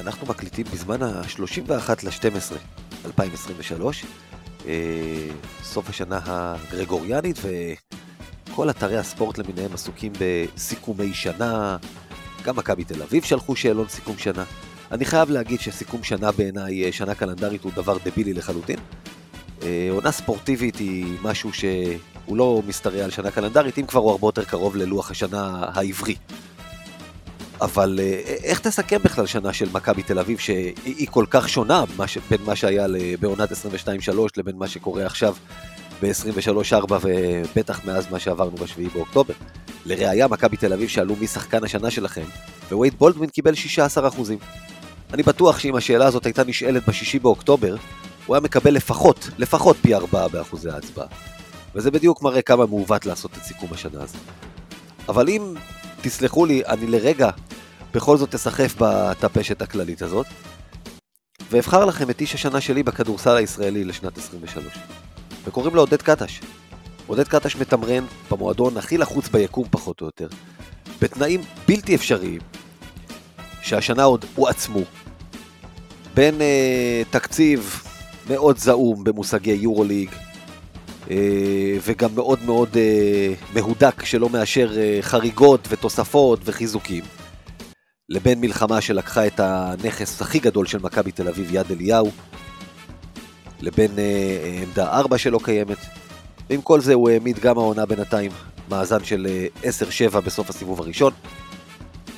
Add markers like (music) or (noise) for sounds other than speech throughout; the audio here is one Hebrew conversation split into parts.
אנחנו מקליטים בזמן ה-31 ל-12, 2023, סוף השנה הגרגוריאנית, וכל אתרי הספורט למיניהם עסוקים בסיכומי שנה, גם מכבי תל אביב שלחו שאלון סיכום שנה. אני חייב להגיד שסיכום שנה בעיניי, שנה קלנדרית, הוא דבר דבילי לחלוטין. עונה ספורטיבית היא משהו שהוא לא משתרע על שנה קלנדרית, אם כבר הוא הרבה יותר קרוב ללוח השנה העברי. אבל איך תסכם בכלל שנה של מכבי תל אביב שהיא כל כך שונה בין מה שהיה בעונת 22-3 לבין מה שקורה עכשיו ב-23-4 ובטח מאז מה שעברנו ב-7 באוקטובר. לראיה, מכבי תל אביב שאלו מי שחקן השנה שלכם, ווייד בולדווין קיבל 16%. אני בטוח שאם השאלה הזאת הייתה נשאלת ב-6 באוקטובר, הוא היה מקבל לפחות, לפחות פי 4 באחוזי ההצבעה. וזה בדיוק מראה כמה מעוות לעשות את סיכום השנה הזאת. אבל אם תסלחו לי, אני לרגע בכל זאת אסחף בטפשת הכללית הזאת, ואבחר לכם את איש השנה שלי בכדורסל הישראלי לשנת 23. וקוראים לו עודד קטש. עודד קטש מתמרן במועדון הכי לחוץ ביקום פחות או יותר, בתנאים בלתי אפשריים, שהשנה עוד הועצמו, בין אה, תקציב מאוד זעום במושגי יורוליג, וגם מאוד מאוד מהודק שלא מאשר חריגות ותוספות וחיזוקים, לבין מלחמה שלקחה את הנכס הכי גדול של מכבי תל אביב, יד אליהו, לבין עמדה 4 שלא קיימת, ועם כל זה הוא העמיד גם העונה בינתיים מאזן של 10-7 בסוף הסיבוב הראשון,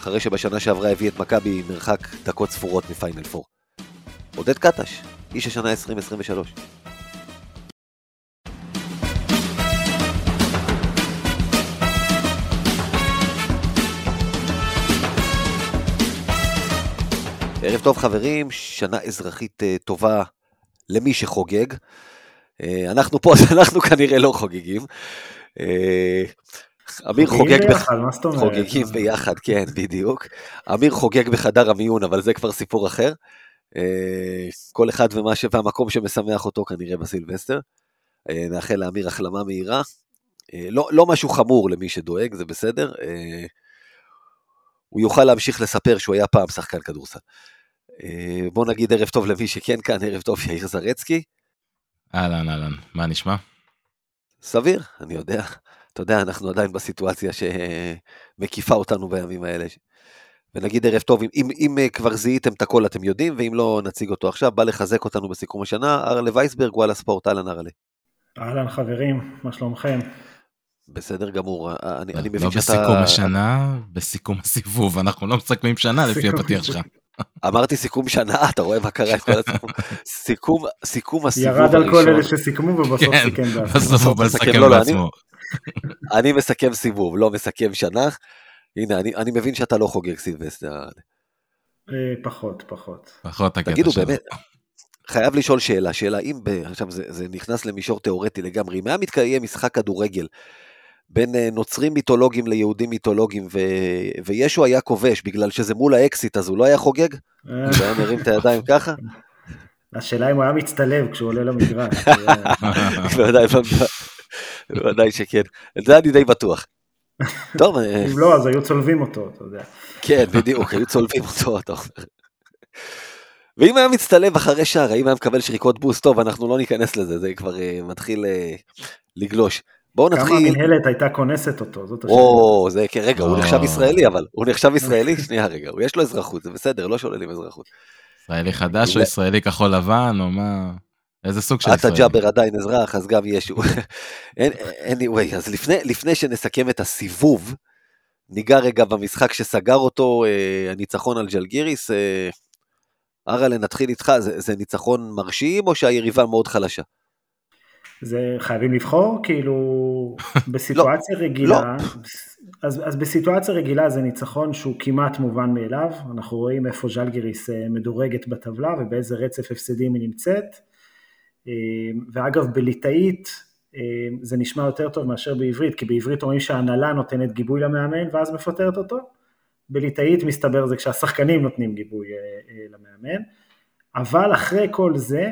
אחרי שבשנה שעברה הביא את מכבי מרחק דקות ספורות מפיינל 4. עודד קטש, איש השנה 2023. ערב טוב חברים, שנה אזרחית טובה למי שחוגג. אנחנו פה, אז אנחנו כנראה לא חוגגים. אמיר חוגג ביחד, אומרת? חוגגים ביחד, כן, בדיוק. אמיר חוגג בחדר המיון, אבל זה כבר סיפור אחר. כל אחד ומה ש... והמקום שמשמח אותו כנראה בסילבסטר. נאחל לאמיר החלמה מהירה. לא, לא משהו חמור למי שדואג, זה בסדר. הוא יוכל להמשיך לספר שהוא היה פעם שחקן כדורסל. בוא נגיד ערב טוב למי שכן כאן, ערב טוב יאיר זרצקי. אהלן, אהלן, מה נשמע? סביר, אני יודע. אתה יודע, אנחנו עדיין בסיטואציה שמקיפה אותנו בימים האלה. ונגיד ערב טוב, אם, אם כבר זיהיתם את הכל אתם יודעים, ואם לא נציג אותו עכשיו, בא לחזק אותנו בסיכום השנה, ארלה וייסברג, וואלה ספורט, אהלן ארלה. אהלן חברים, מה שלומכם? בסדר גמור, אני, אני לא מבין שאתה... לא בסיכום השנה, בסיכום הסיבוב, אנחנו לא מסכמים שנה לפי הפתיח שלך. אמרתי סיכום שנה, אתה רואה מה קרה עם כל הסיכום, (laughs) סיכום, סיכום הסיבוב ירד על כל אלה שסיכמו ובסוף סיכם בעצמו. בסוף הוא מסכם לא, לא, בעצמו. אני מסכם סיבוב, לא מסכם שנה. הנה, אני, אני מבין שאתה לא חוגג סילבסטר. פחות, פחות. פחות הקטע תגידו, שלו. באמת, חייב לשאול שאלה, שאלה אם, ב- עכשיו זה, זה נכנס למישור תיאורטי לגמרי, אם היה מתקיים משחק כדורגל בין אה, נוצרים מיתולוגיים ליהודים מיתולוגיים, ו... וישו היה כובש בגלל שזה מול האקסית, אז הוא לא היה חוגג? הוא היה מרים את הידיים ככה? השאלה אם הוא היה מצטלב כשהוא עולה למגרש. (laughs) בוודאי, בוודאי שכן. את זה אני די בטוח. טוב, אה, אם לא, אז היו צולבים אותו, אתה יודע. כן, בדיוק, היו צולבים אותו, אתה אומר. ואם היה מצטלם אחרי שער, האם היה מקבל שריקות בוסט, טוב, אנחנו לא ניכנס לזה, זה כבר מתחיל לגלוש. בואו כמה נתחיל... המנהלת הייתה כונסת אותו, זאת השאלה. או, זה, כן, רגע, הוא או. נחשב ישראלי, אבל, הוא נחשב ישראלי? שנייה רגע, יש לו אזרחות, זה בסדר, לא שוללים אזרחות. ישראלי חדש או ישראלי כחול לבן, או מה? איזה סוג של עטה ישראלי? ג'אבר עדיין אזרח, אז גם ישו. anyway, אז לפני, לפני שנסכם את הסיבוב, ניגע רגע במשחק שסגר אותו, אה, הניצחון על ג'לגיריס. אה, אראלה, נתחיל איתך, זה, זה ניצחון מרשים או שהיריבה מאוד חלשה? זה חייבים לבחור, כאילו, (laughs) בסיטואציה רגילה, אז, אז בסיטואציה רגילה זה ניצחון שהוא כמעט מובן מאליו, אנחנו רואים איפה ז'לגיריס אה, מדורגת בטבלה ובאיזה רצף הפסדים היא נמצאת, אה, ואגב בליטאית אה, זה נשמע יותר טוב מאשר בעברית, כי בעברית אומרים שההנהלה נותנת גיבוי למאמן ואז מפטרת אותו, בליטאית מסתבר זה כשהשחקנים נותנים גיבוי למאמן, אבל אחרי כל זה,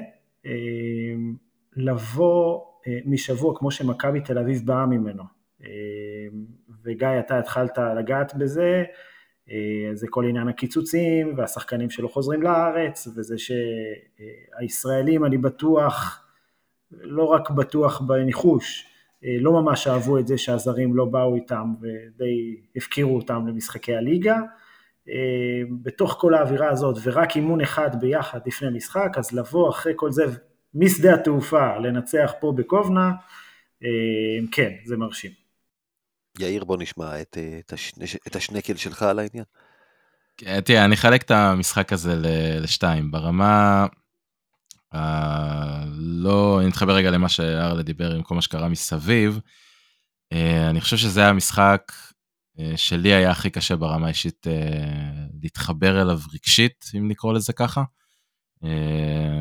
לבוא משבוע כמו שמכבי תל אביב באה ממנו, וגיא, אתה התחלת לגעת בזה, זה כל עניין הקיצוצים והשחקנים שלא חוזרים לארץ וזה שהישראלים אני בטוח, לא רק בטוח בניחוש, לא ממש אהבו את זה שהזרים לא באו איתם ודי הפקירו אותם למשחקי הליגה. בתוך כל האווירה הזאת ורק אימון אחד ביחד לפני משחק, אז לבוא אחרי כל זה משדה התעופה לנצח פה בקובנה, כן, זה מרשים. יאיר, בוא נשמע את, את, השני, את השנקל שלך על העניין. כן, תראה, אני אחלק את המשחק הזה לשתיים. ברמה לא, אני אתחבר רגע למה שהרלי דיבר עם כל מה שקרה מסביב. אה, אני חושב שזה היה המשחק אה, שלי היה הכי קשה ברמה האישית אה, להתחבר אליו רגשית, אם נקרא לזה ככה.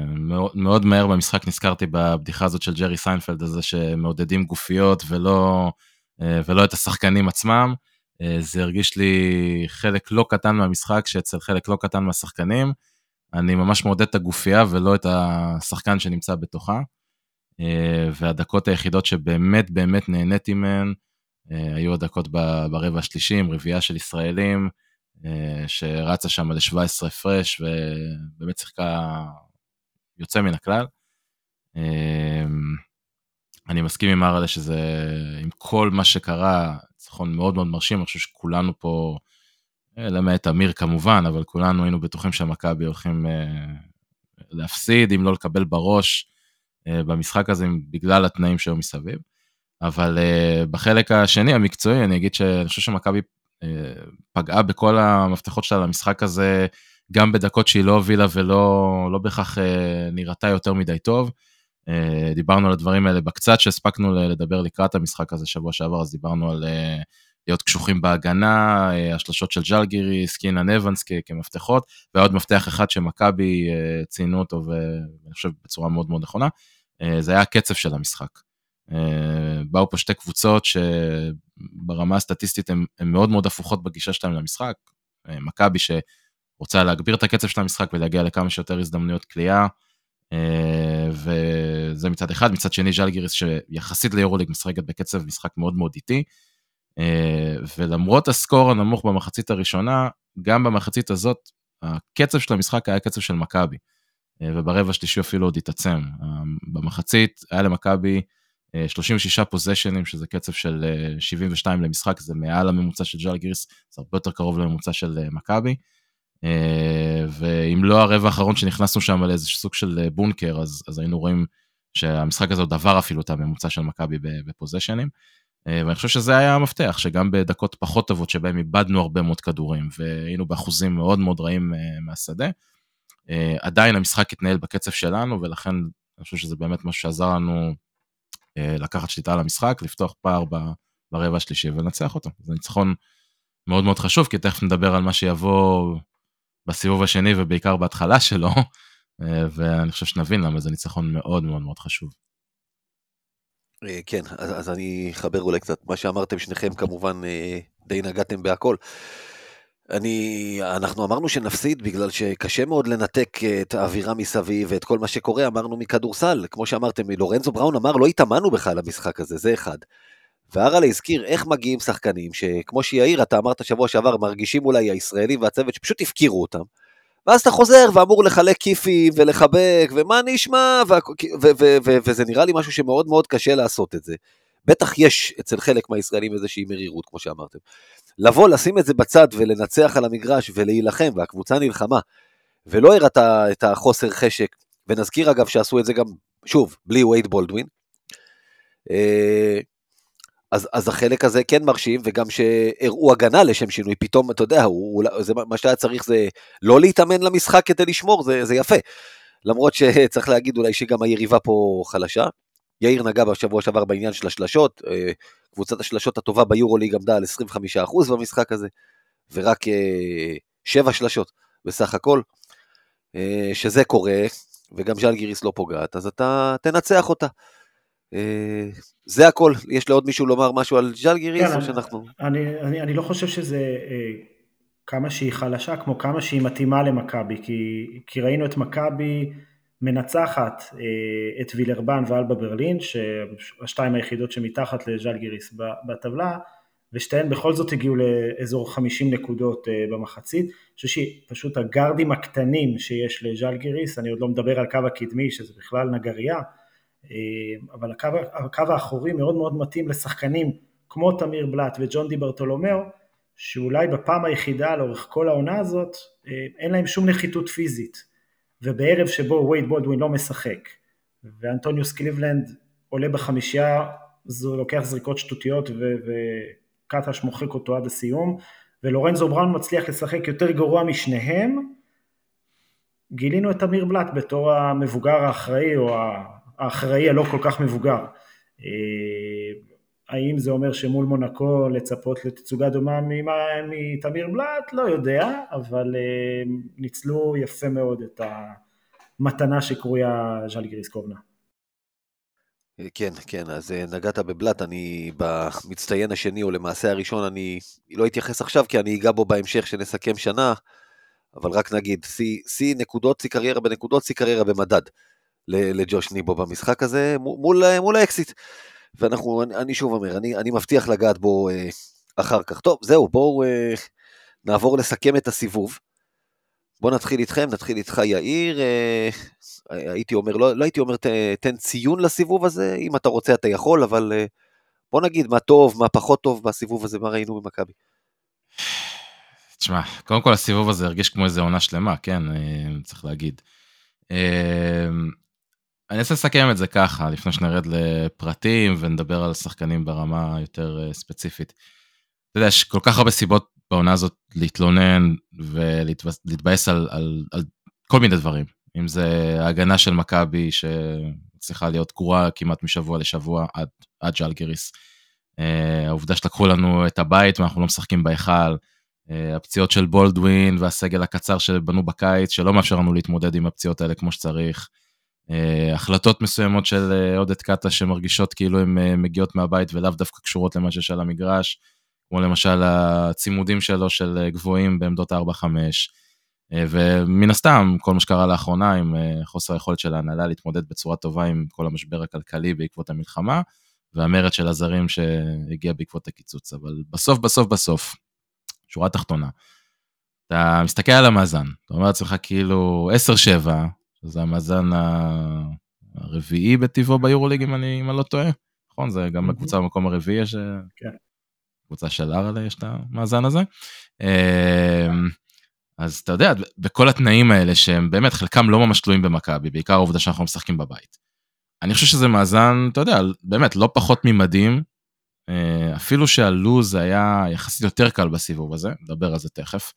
מאוד, מאוד מהר במשחק נזכרתי בבדיחה הזאת של ג'רי סיינפלד, הזה שמעודדים גופיות ולא, ולא את השחקנים עצמם. זה הרגיש לי חלק לא קטן מהמשחק, שאצל חלק לא קטן מהשחקנים. אני ממש מעודד את הגופייה ולא את השחקן שנמצא בתוכה. אה, והדקות היחידות שבאמת באמת נהניתי מהן, אה, היו הדקות ברבע השלישי עם רביעייה של ישראלים, אה, שרצה שם ל-17 הפרש ובאמת שיחקה יוצא מן הכלל. אני מסכים עם ארלה שזה, עם כל מה שקרה, ניצחון מאוד מאוד מרשים, אני חושב שכולנו פה אה, למעט אמיר כמובן, אבל כולנו היינו בטוחים שהמכבי הולכים אה, להפסיד, אם לא לקבל בראש אה, במשחק הזה, בגלל התנאים שהיו מסביב. אבל בחלק השני, המקצועי, אני אגיד שאני חושב שמכבי פגעה בכל המפתחות שלה למשחק הזה, גם בדקות שהיא לא הובילה ולא לא בהכרח נראתה יותר מדי טוב. דיברנו על הדברים האלה בקצת שהספקנו לדבר לקראת המשחק הזה שבוע שעבר, אז דיברנו על להיות קשוחים בהגנה, אה, השלשות של ג'לגיריס, קינן אבנס כמפתחות, ועוד מפתח אחד שמכבי אה, ציינו אותו, ואני חושב בצורה מאוד מאוד נכונה, אה, זה היה הקצב של המשחק. באו פה שתי קבוצות שברמה הסטטיסטית הן מאוד מאוד הפוכות בגישה שלהם למשחק. מכבי שרוצה להגביר את הקצב של המשחק ולהגיע לכמה שיותר הזדמנויות כליאה, וזה מצד אחד, מצד שני ז'לגיריס שיחסית ליורוליג משחקת בקצב משחק מאוד מאוד איטי, אה, ולמרות הסקור הנמוך במחצית הראשונה, גם במחצית הזאת, הקצב של המשחק היה קצב של מכבי, אה, וברבע השלישי אפילו עוד התעצם. אה, במחצית היה למכבי 36 פוזיישנים, שזה קצב של 72 למשחק, זה מעל הממוצע של ג'אל גירס, זה הרבה יותר קרוב לממוצע של מכבי. ואם לא הרבע האחרון שנכנסנו שם לאיזה סוג של בונקר, אז, אז היינו רואים שהמשחק הזה עוד עבר אפילו את הממוצע של מכבי בפוזיישנים. אה, ואני חושב שזה היה המפתח, שגם בדקות פחות טובות שבהם איבדנו הרבה מאוד כדורים והיינו באחוזים מאוד מאוד רעים אה, מהשדה, אה, עדיין המשחק התנהל בקצב שלנו ולכן אני חושב שזה באמת משהו שעזר לנו לקחת שליטה על המשחק, לפתוח פער ברבע השלישי ולנצח אותו. זה ניצחון מאוד מאוד חשוב, כי תכף נדבר על מה שיבוא בסיבוב השני ובעיקר בהתחלה שלו, ואני חושב שנבין למה זה ניצחון מאוד מאוד מאוד חשוב. אה, כן, אז, אז אני אחבר אולי קצת, מה שאמרתם שניכם כמובן אה, די נגעתם בהכל. אני, אנחנו אמרנו שנפסיד בגלל שקשה מאוד לנתק אה, את האווירה מסביב ואת כל מה שקורה, אמרנו מכדורסל, כמו שאמרתם, לורנזו בראון אמר לא התאמנו בכלל למשחק הזה, זה אחד. והרלה הזכיר איך מגיעים שחקנים שכמו שיאיר, אתה אמרת שבוע שעבר, מרגישים אולי הישראלים והצוות שפשוט הפקירו אותם. ואז אתה חוזר ואמור לחלק כיפים ולחבק, ומה נשמע, וזה נראה לי משהו שמאוד מאוד קשה לעשות את זה. בטח יש אצל חלק מהישראלים איזושהי מרירות, כמו שאמרתם. לבוא, לשים את זה בצד ולנצח על המגרש ולהילחם, והקבוצה נלחמה, ולא הראתה את החוסר חשק, ונזכיר אגב שעשו את זה גם, שוב, בלי וייד בולדווין. אה, אז, אז החלק הזה כן מרשים, וגם שהראו הגנה לשם שינוי, פתאום, אתה יודע, הוא, זה, מה שהיה צריך זה לא להתאמן למשחק כדי לשמור, זה, זה יפה. למרות שצריך להגיד אולי שגם היריבה פה חלשה. יאיר נגע בשבוע שעבר בעניין של השלשות, אה, קבוצת השלשות הטובה ביורוליג עמדה על 25% במשחק הזה, ורק 7 אה, שלשות בסך הכל. אה, שזה קורה, וגם ז'אלגיריס לא פוגעת, אז אתה תנצח אותה. זה הכל, יש לעוד מישהו לומר משהו על ז'לגיריס, כן, או שאנחנו... אני, אני, אני לא חושב שזה כמה שהיא חלשה, כמו כמה שהיא מתאימה למכבי, כי, כי ראינו את מכבי מנצחת אה, את וילרבן ואלבה ברלין, שהשתיים היחידות שמתחת לז'לגיריס בטבלה, ושתיהן בכל זאת הגיעו לאזור 50 נקודות במחצית. אני חושב שפשוט הגארדים הקטנים שיש לז'לגיריס, אני עוד לא מדבר על קו הקדמי שזה בכלל נגרייה, אבל הקו, הקו האחורי מאוד מאוד מתאים לשחקנים כמו תמיר בלאט וג'ון די ברטולומיאו, שאולי בפעם היחידה לאורך כל העונה הזאת, אין להם שום נחיתות פיזית. ובערב שבו וייד בולדווין לא משחק, ואנטוניוס קליבלנד עולה בחמישייה, זה לוקח זריקות שטותיות וקטש מוחק אותו עד הסיום, ולורנזו בראון מצליח לשחק יותר גרוע משניהם, גילינו את אמיר בלאט בתור המבוגר האחראי, או האחראי הלא כל כך מבוגר. האם זה אומר שמול מונקו לצפות לתצוגה דומה מתמיר בלאט? לא יודע, אבל אה, ניצלו יפה מאוד את המתנה שקרויה ז'לגיריס קובנה. כן, כן, אז אה, נגעת בבלאט, אני במצטיין השני, או למעשה הראשון, אני לא אתייחס עכשיו, כי אני אגע בו בהמשך שנסכם שנה, אבל רק נגיד, שיא נקודות, שיא קריירה בנקודות, שיא קריירה במדד לג'וש ניבו במשחק הזה, מול, מול האקסיט. ואנחנו, אני, אני שוב אומר, אני, אני מבטיח לגעת בו אה, אחר כך. טוב, זהו, בואו אה, נעבור לסכם את הסיבוב. בואו נתחיל איתכם, נתחיל איתך יאיר. אה, הייתי אומר, לא, לא הייתי אומר, ת, תן ציון לסיבוב הזה, אם אתה רוצה אתה יכול, אבל אה, בוא נגיד מה טוב, מה פחות טוב בסיבוב הזה, מה ראינו במכבי. תשמע, קודם כל הסיבוב הזה הרגיש כמו איזה עונה שלמה, כן, אה, צריך להגיד. אני אנסה לסכם את זה ככה, לפני שנרד לפרטים ונדבר על שחקנים ברמה יותר אה, ספציפית. אתה יודע, יש כל כך הרבה סיבות בעונה הזאת להתלונן ולהתבאס על, על, על כל מיני דברים. אם זה ההגנה של מכבי, שצריכה להיות גרועה כמעט משבוע לשבוע עד, עד ג'לגריס. אה, העובדה שלקחו לנו את הבית ואנחנו לא משחקים בהיכל. אה, הפציעות של בולדווין והסגל הקצר שבנו בקיץ, שלא מאפשר לנו להתמודד עם הפציעות האלה כמו שצריך. אה, החלטות מסוימות של אה, עודד קאטה שמרגישות כאילו הן אה, מגיעות מהבית ולאו דווקא קשורות למה שיש על המגרש, כמו למשל הצימודים שלו של גבוהים בעמדות 4-5, ומן הסתם כל מה שקרה לאחרונה עם חוסר היכולת של ההנהלה להתמודד בצורה טובה עם כל המשבר הכלכלי בעקבות המלחמה, והמרד של הזרים שהגיע בעקבות הקיצוץ, אבל בסוף בסוף בסוף, שורה תחתונה, אתה מסתכל על המאזן, אתה אומר לעצמך כאילו 10-7, שזה המאזן הרביעי בטבעו ביורוליג, אם אני, אם אני לא טועה. נכון? זה גם לקבוצה במקום הרביעי יש... אה, כן. קבוצה של ארלה יש את המאזן הזה. אמ, אז אתה יודע, בכל התנאים האלה שהם באמת, חלקם לא ממש תלויים במכבי, בעיקר העובדה שאנחנו משחקים בבית. אני חושב שזה מאזן, אתה יודע, באמת, לא פחות ממדהים, אה, אפילו שהלוז היה יחסית יותר קל בסיבוב הזה, נדבר על זה תכף.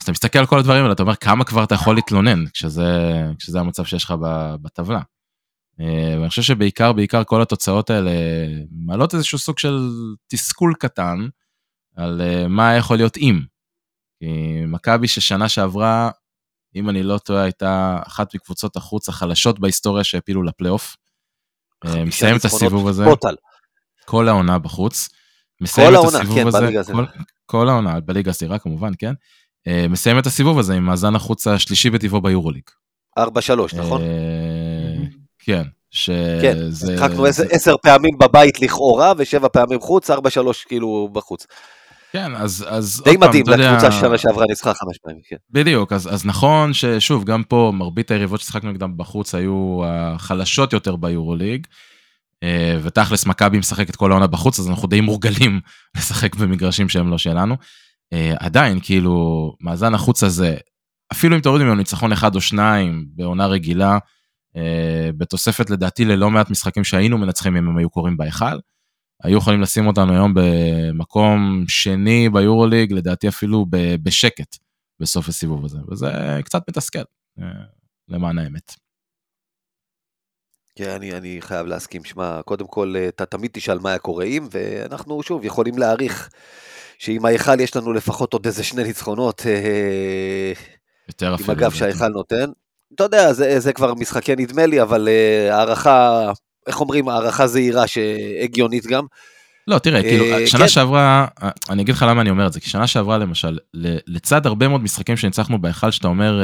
אז אתה מסתכל על כל הדברים האלה, אתה אומר כמה כבר אתה יכול להתלונן כשזה, כשזה המצב שיש לך בטבלה. אה, ואני חושב שבעיקר, בעיקר כל התוצאות האלה מעלות איזשהו סוג של תסכול קטן על אה, מה יכול להיות אם. כי מכבי ששנה שעברה, אם אני לא טועה, הייתה אחת מקבוצות החוץ החלשות בהיסטוריה שהפילו לפלייאוף. אה, מסיים את הסיבוב הזה. טוטל. כל העונה בחוץ. מסיים את העונה, כן, הזה, בליגה כל, כל העונה, בליגה הסירה כמובן, כן. אה, מסיים את הסיבוב הזה עם מאזן החוץ השלישי בטבעו ביורוליג. 4-3, נכון? אה, כן. שזה... כן, שיחקנו עשר פעמים בבית לכאורה ושבע פעמים חוץ, 4-3 כאילו בחוץ. כן, אז... אז די מדהים לקבוצה שנה שעברה ניצחה חמש פעמים, כן. בדיוק, אז, אז נכון ששוב, גם פה מרבית היריבות ששיחקנו נגדם בחוץ היו החלשות יותר ביורוליג, אה, ותכלס מכבי משחקת כל העונה בחוץ, אז אנחנו די מורגלים (laughs) לשחק במגרשים שהם לא שלנו. אה, עדיין, כאילו, מאזן החוץ הזה, אפילו אם תורידו ממנו ניצחון אחד או שניים בעונה רגילה, אה, בתוספת לדעתי ללא מעט משחקים שהיינו מנצחים אם הם היו קורים בהיכל, היו יכולים לשים אותנו היום במקום שני ביורוליג, לדעתי אפילו בשקט בסוף הסיבוב הזה, וזה קצת מתסכל, אה, למען האמת. כן, אני, אני חייב להסכים. שמע, קודם כל, אתה תמיד תשאל מה היה קורה אם, ואנחנו שוב יכולים להעריך שעם ההיכל יש לנו לפחות עוד איזה שני ניצחונות. אה, יותר אפילו. עם הגב שההיכל נותן. אתה יודע, זה, זה כבר משחקי נדמה לי, אבל uh, הערכה, איך אומרים, הערכה זהירה שהגיונית גם. לא, תראה, כאילו, uh, שנה כן. שעברה, אני אגיד לך למה אני אומר את זה, כי שנה שעברה למשל, לצד הרבה מאוד משחקים שניצחנו בהיכל, שאתה אומר,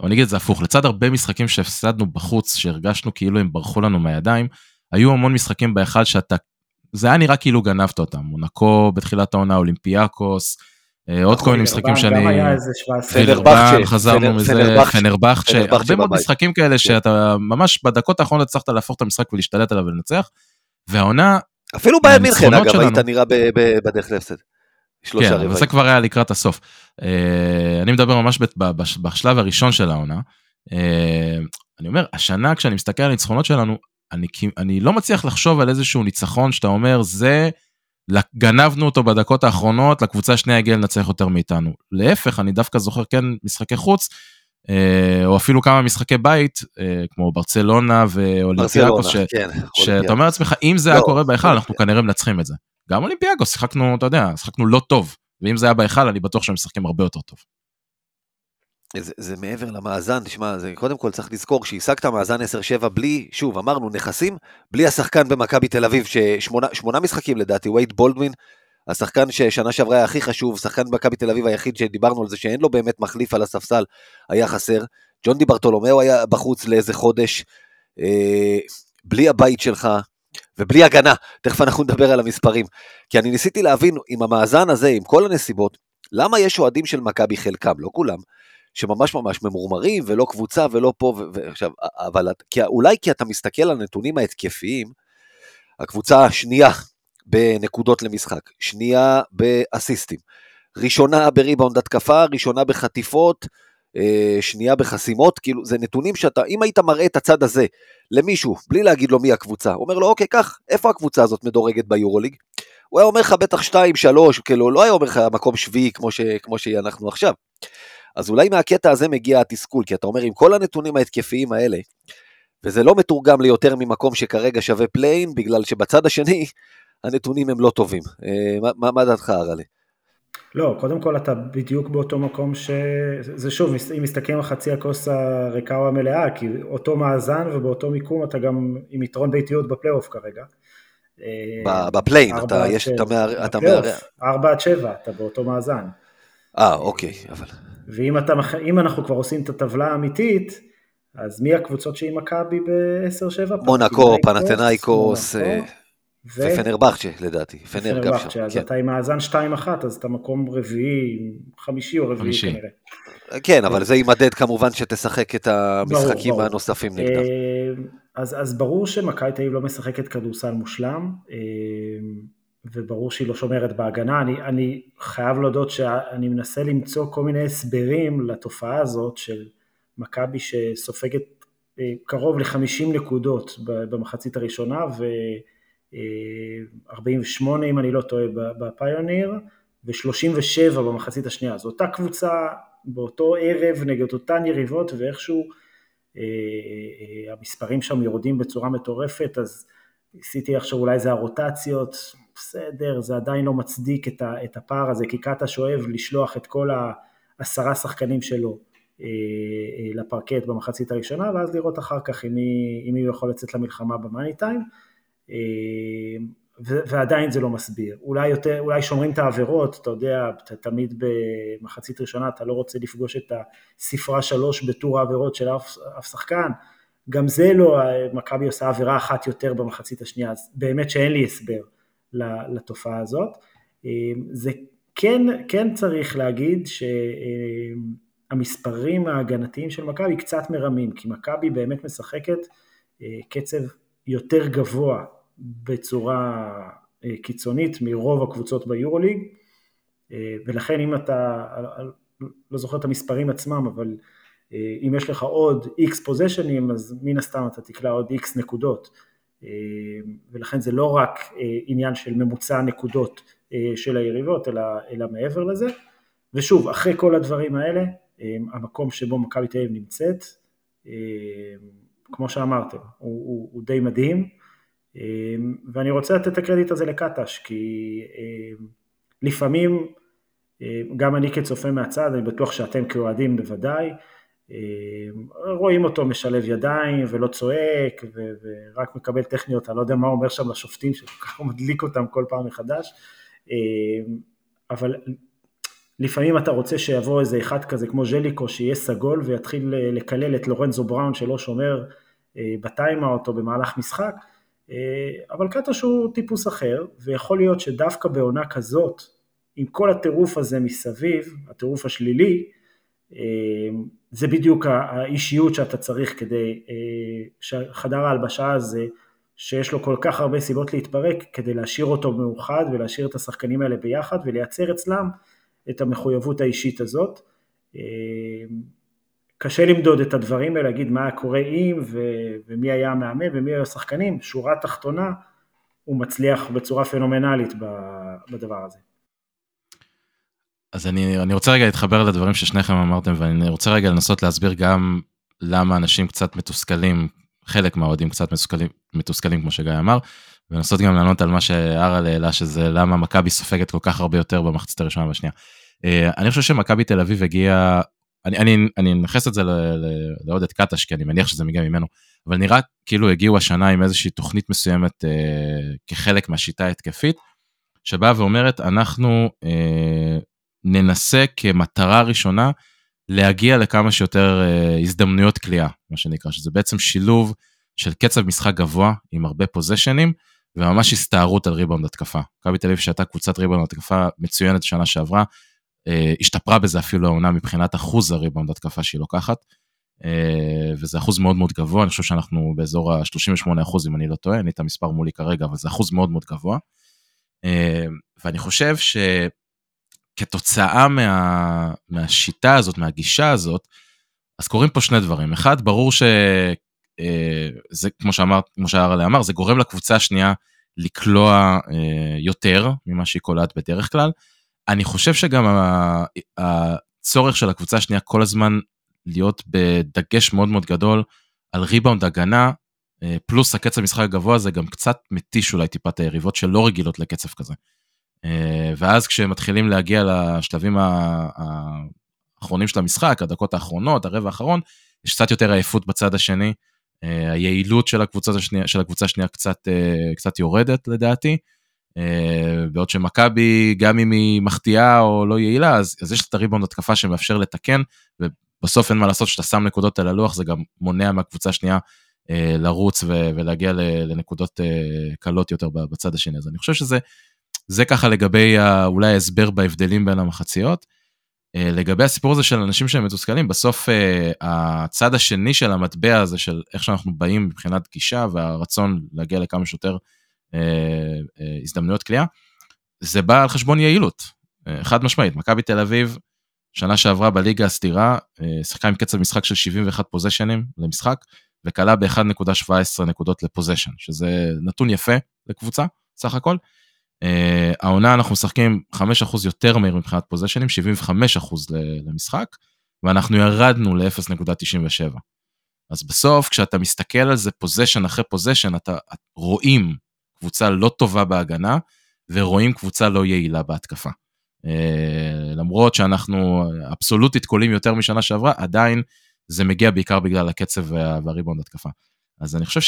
או אני אגיד את זה הפוך, לצד הרבה משחקים שהפסדנו בחוץ, שהרגשנו כאילו הם ברחו לנו מהידיים, היו המון משחקים בהיכל שאתה זה היה נראה כאילו גנבת אותם, מונקו בתחילת העונה, אולימפיאקוס, אה, עוד כל מיני משחקים שאני... גם היה איזה 17. פנרבכצ'ה, חזרנו מזה, פנרבכצ'ה, הרבה מאוד משחקים כאלה כן. שאתה ממש בדקות האחרונות הצלחת להפוך את המשחק ולהשתלט עליו ולנצח, והעונה... אפילו ביין מינכן אגב, היית נראה בדרך להפסד. כן, אבל זה כבר היה לקראת הסוף. אה, אני מדבר ממש בשלב הראשון של העונה. אה, אני אומר, השנה כשאני מסתכל על הניצחונות שלנו, אני, אני לא מצליח לחשוב על איזשהו ניצחון שאתה אומר, זה, גנבנו אותו בדקות האחרונות, לקבוצה השנייה הגיעה לנצח יותר מאיתנו. להפך, אני דווקא זוכר כן משחקי חוץ, אה, או אפילו כמה משחקי בית, כמו ברצלונה ואולימפיאקוס, ש, כן, שאתה אומר לעצמך, אם זה לא, היה קורה בהיכל, אנחנו כנראה מנצחים את זה. גם אולימפיאקוס, שיחקנו, אתה יודע, שיחקנו לא טוב, ואם זה היה בהיכל, אני בטוח שהם משחקים הרבה יותר טוב. זה, זה מעבר למאזן, תשמע, זה קודם כל צריך לזכור שהשגת מאזן 10-7 בלי, שוב, אמרנו נכסים, בלי השחקן במכבי תל אביב, ששמונה משחקים לדעתי, וייד בולדווין, השחקן ששנה שעברה היה הכי חשוב, שחקן במכבי תל אביב היחיד שדיברנו על זה שאין לו באמת מחליף על הספסל, היה חסר. ג'ון די ברטולומיאו היה בחוץ לאיזה חודש, אה, בלי הבית שלך, ובלי הגנה, תכף אנחנו נדבר על המספרים. כי אני ניסיתי להבין עם המאזן הזה, עם כל הנסיבות, למה יש אוהדים של מכבי, חלקם, לא כולם, שממש ממש ממורמרים, ולא קבוצה ולא פה, ועכשיו, אבל כי, אולי כי אתה מסתכל על הנתונים ההתקפיים, הקבוצה השנייה בנקודות למשחק, שנייה באסיסטים, ראשונה בריבאונד התקפה, ראשונה בחטיפות, אה, שנייה בחסימות, כאילו זה נתונים שאתה, אם היית מראה את הצד הזה למישהו, בלי להגיד לו מי הקבוצה, הוא אומר לו אוקיי, קח, איפה הקבוצה הזאת מדורגת ביורוליג? הוא היה אומר לך בטח 2, 3, כאילו לא היה אומר לך מקום שביעי כמו, ש, כמו שאנחנו עכשיו. אז אולי מהקטע הזה מגיע התסכול, כי אתה אומר עם כל הנתונים ההתקפיים האלה, וזה לא מתורגם ליותר ממקום שכרגע שווה פליי-אין, בגלל שבצד השני הנתונים הם לא טובים. אה, מה, מה דעתך הרלי? לא, קודם כל אתה בדיוק באותו מקום ש... זה שוב, אם מסתכלים על חצי הכוס הריקה או המלאה, כי אותו מאזן ובאותו מיקום אתה גם עם יתרון ביתיות בפלייאוף כרגע. בפליין, אתה יש, אתה מערער. 4 עד 7, אתה באותו מאזן. אה, אוקיי, אבל... ואם אתה, אנחנו כבר עושים את הטבלה האמיתית, אז מי הקבוצות שהיא מכבי ב-10-7? מונקו, פנתנאיקוס. ו... ופנרבכצ'ה לדעתי, פנר גם שם. אז כן. אתה עם מאזן 2-1, אז אתה מקום רביעי, חמישי או רביעי חמישי. כנראה. כן, אבל זה יימדד כמובן שתשחק את המשחקים ברור, הנוספים ברור. נגדם. אה, אז, אז ברור שמכבי תל אביב לא משחקת כדורסל מושלם, אה, וברור שהיא לא שומרת בהגנה. אני, אני חייב להודות שאני מנסה למצוא כל מיני הסברים לתופעה הזאת של מכבי שסופגת אה, קרוב ל-50 נקודות במחצית הראשונה, ו... 48 אם אני לא טועה בפיוניר, ו-37 במחצית השנייה. זו אותה קבוצה באותו ערב נגד אותן יריבות, ואיכשהו אה, אה, המספרים שם יורדים בצורה מטורפת, אז ניסיתי עכשיו אולי זה הרוטציות, בסדר, זה עדיין לא מצדיק את, הפער הזה, כי קאטה שואב לשלוח את כל העשרה שחקנים שלו אה, לפרקט במחצית הראשונה, ואז לראות אחר כך אם מי, אם מי יכול לצאת למלחמה במאני טיים. אה, ועדיין זה לא מסביר. אולי, יותר, אולי שומרים את העבירות, אתה יודע, אתה תמיד במחצית ראשונה אתה לא רוצה לפגוש את הספרה שלוש בטור העבירות של אף, אף שחקן, גם זה לא, מכבי עושה עבירה אחת יותר במחצית השנייה, אז באמת שאין לי הסבר לתופעה הזאת. אה, זה כן, כן צריך להגיד שהמספרים ההגנתיים של מכבי קצת מרמים, כי מכבי באמת משחקת אה, קצב יותר גבוה בצורה אה, קיצונית מרוב הקבוצות ביורוליג, אה, ולכן אם אתה, לא זוכר את המספרים עצמם, אבל אם יש לך עוד X פוזיישנים, אז מן הסתם אתה תקלע עוד X נקודות, ולכן זה לא רק עניין של ממוצע נקודות של היריבות, אלא, אלא מעבר לזה. ושוב, אחרי כל הדברים האלה, המקום שבו מכבי תל אביב נמצאת, כמו שאמרתם, הוא, הוא, הוא די מדהים, ואני רוצה לתת את הקרדיט הזה לקטש, כי לפעמים, גם אני כצופה מהצד, אני בטוח שאתם כאוהדים בוודאי, רואים אותו משלב ידיים ולא צועק ו- ורק מקבל טכניות, אני לא יודע מה הוא אומר שם לשופטים, שכל כך מדליק אותם כל פעם מחדש, אבל לפעמים אתה רוצה שיבוא איזה אחד כזה כמו ז'ליקו שיהיה סגול ויתחיל לקלל את לורנזו בראון שלא שומר בטיימאוט או במהלך משחק, אבל קטוש הוא טיפוס אחר, ויכול להיות שדווקא בעונה כזאת, עם כל הטירוף הזה מסביב, הטירוף השלילי, זה בדיוק האישיות שאתה צריך כדי שחדר ההלבשה הזה, שיש לו כל כך הרבה סיבות להתפרק, כדי להשאיר אותו מאוחד ולהשאיר את השחקנים האלה ביחד ולייצר אצלם את המחויבות האישית הזאת. קשה למדוד את הדברים האלה, להגיד מה קורה אם ומי היה המאמן ומי היו השחקנים, שורה תחתונה, הוא מצליח בצורה פנומנלית בדבר הזה. אז אני, אני רוצה רגע להתחבר לדברים ששניכם אמרתם, ואני רוצה רגע לנסות להסביר גם למה אנשים קצת מתוסכלים, חלק מהאוהדים קצת מתוסכלים, מתוסכלים כמו שגיא אמר, ולנסות גם לענות על מה שהרל העלה, שזה למה מכבי סופגת כל כך הרבה יותר במחצית הראשונה והשנייה. אה, אני חושב שמכבי תל אביב הגיעה אני, אני, אני נכנס את זה לעודד קטש, כי אני מניח שזה מגיע ממנו, אבל נראה כאילו הגיעו השנה עם איזושהי תוכנית מסוימת אה, כחלק מהשיטה ההתקפית, שבאה ואומרת, אנחנו אה, ננסה כמטרה ראשונה להגיע לכמה שיותר אה, הזדמנויות כליאה, מה שנקרא, שזה בעצם שילוב של קצב משחק גבוה עם הרבה פוזיישנים, וממש הסתערות על ריבאונד התקפה. מכבי תל אביב שהייתה קבוצת ריבאונד התקפה מצוינת שנה שעברה, אה, השתפרה בזה אפילו העונה מבחינת אחוז הריבאונד התקפה שהיא לוקחת, אה, וזה אחוז מאוד מאוד גבוה, אני חושב שאנחנו באזור ה-38 אחוז אם אני לא טועה, אין לי את המספר מולי כרגע, אבל זה אחוז מאוד מאוד גבוה. אה, ואני חושב שכתוצאה מה, מהשיטה הזאת, מהגישה הזאת, אז קורים פה שני דברים. אחד, ברור שזה, כמו שאמר, כמו שהרלה אמר, זה גורם לקבוצה השנייה לקלוע יותר ממה שהיא קולעת בדרך כלל. אני חושב שגם הצורך של הקבוצה השנייה כל הזמן להיות בדגש מאוד מאוד גדול על ריבאונד הגנה, אה, פלוס הקצב משחק הגבוה הזה גם קצת מתיש אולי טיפה את היריבות שלא רגילות לקצב כזה. אה, ואז כשמתחילים להגיע לשלבים האחרונים של המשחק, הדקות האחרונות, הרבע האחרון, יש קצת יותר עייפות בצד השני. אה, היעילות של הקבוצה השנייה, של הקבוצה השנייה קצת, קצת יורדת לדעתי. אה, בעוד שמכבי, גם אם היא מחטיאה או לא יעילה, אז, אז יש את הריבאונד התקפה שמאפשר לתקן, ובסוף אין מה לעשות, שאתה שם נקודות על הלוח, זה גם מונע מהקבוצה השנייה אה, לרוץ ולהגיע לנקודות אה, קלות יותר בצד השני. אז אני חושב שזה זה ככה לגבי אולי ההסבר בהבדלים בין המחציות. לגבי הסיפור הזה של אנשים שהם מתוסכלים, בסוף הצד השני של המטבע הזה, של איך שאנחנו באים מבחינת גישה והרצון להגיע לכמה שיותר אה, אה, הזדמנויות קליעה, זה בא על חשבון יעילות, אה, חד משמעית. מכבי תל אביב, שנה שעברה בליגה הסדירה, שיחקה עם קצב משחק של 71 פוזיישנים למשחק, וכלה ב-1.17 נקודות לפוזיישן, שזה נתון יפה לקבוצה, סך הכל. העונה אנחנו משחקים 5% יותר מהיר מבחינת פוזיישנים, 75% למשחק, ואנחנו ירדנו ל-0.97. אז בסוף, כשאתה מסתכל על זה פוזיישן אחרי פוזיישן, אתה רואים קבוצה לא טובה בהגנה, ורואים קבוצה לא יעילה בהתקפה. אה, למרות שאנחנו אבסולוטית קולים יותר משנה שעברה, עדיין זה מגיע בעיקר בגלל הקצב והריבון התקפה. אז אני חושב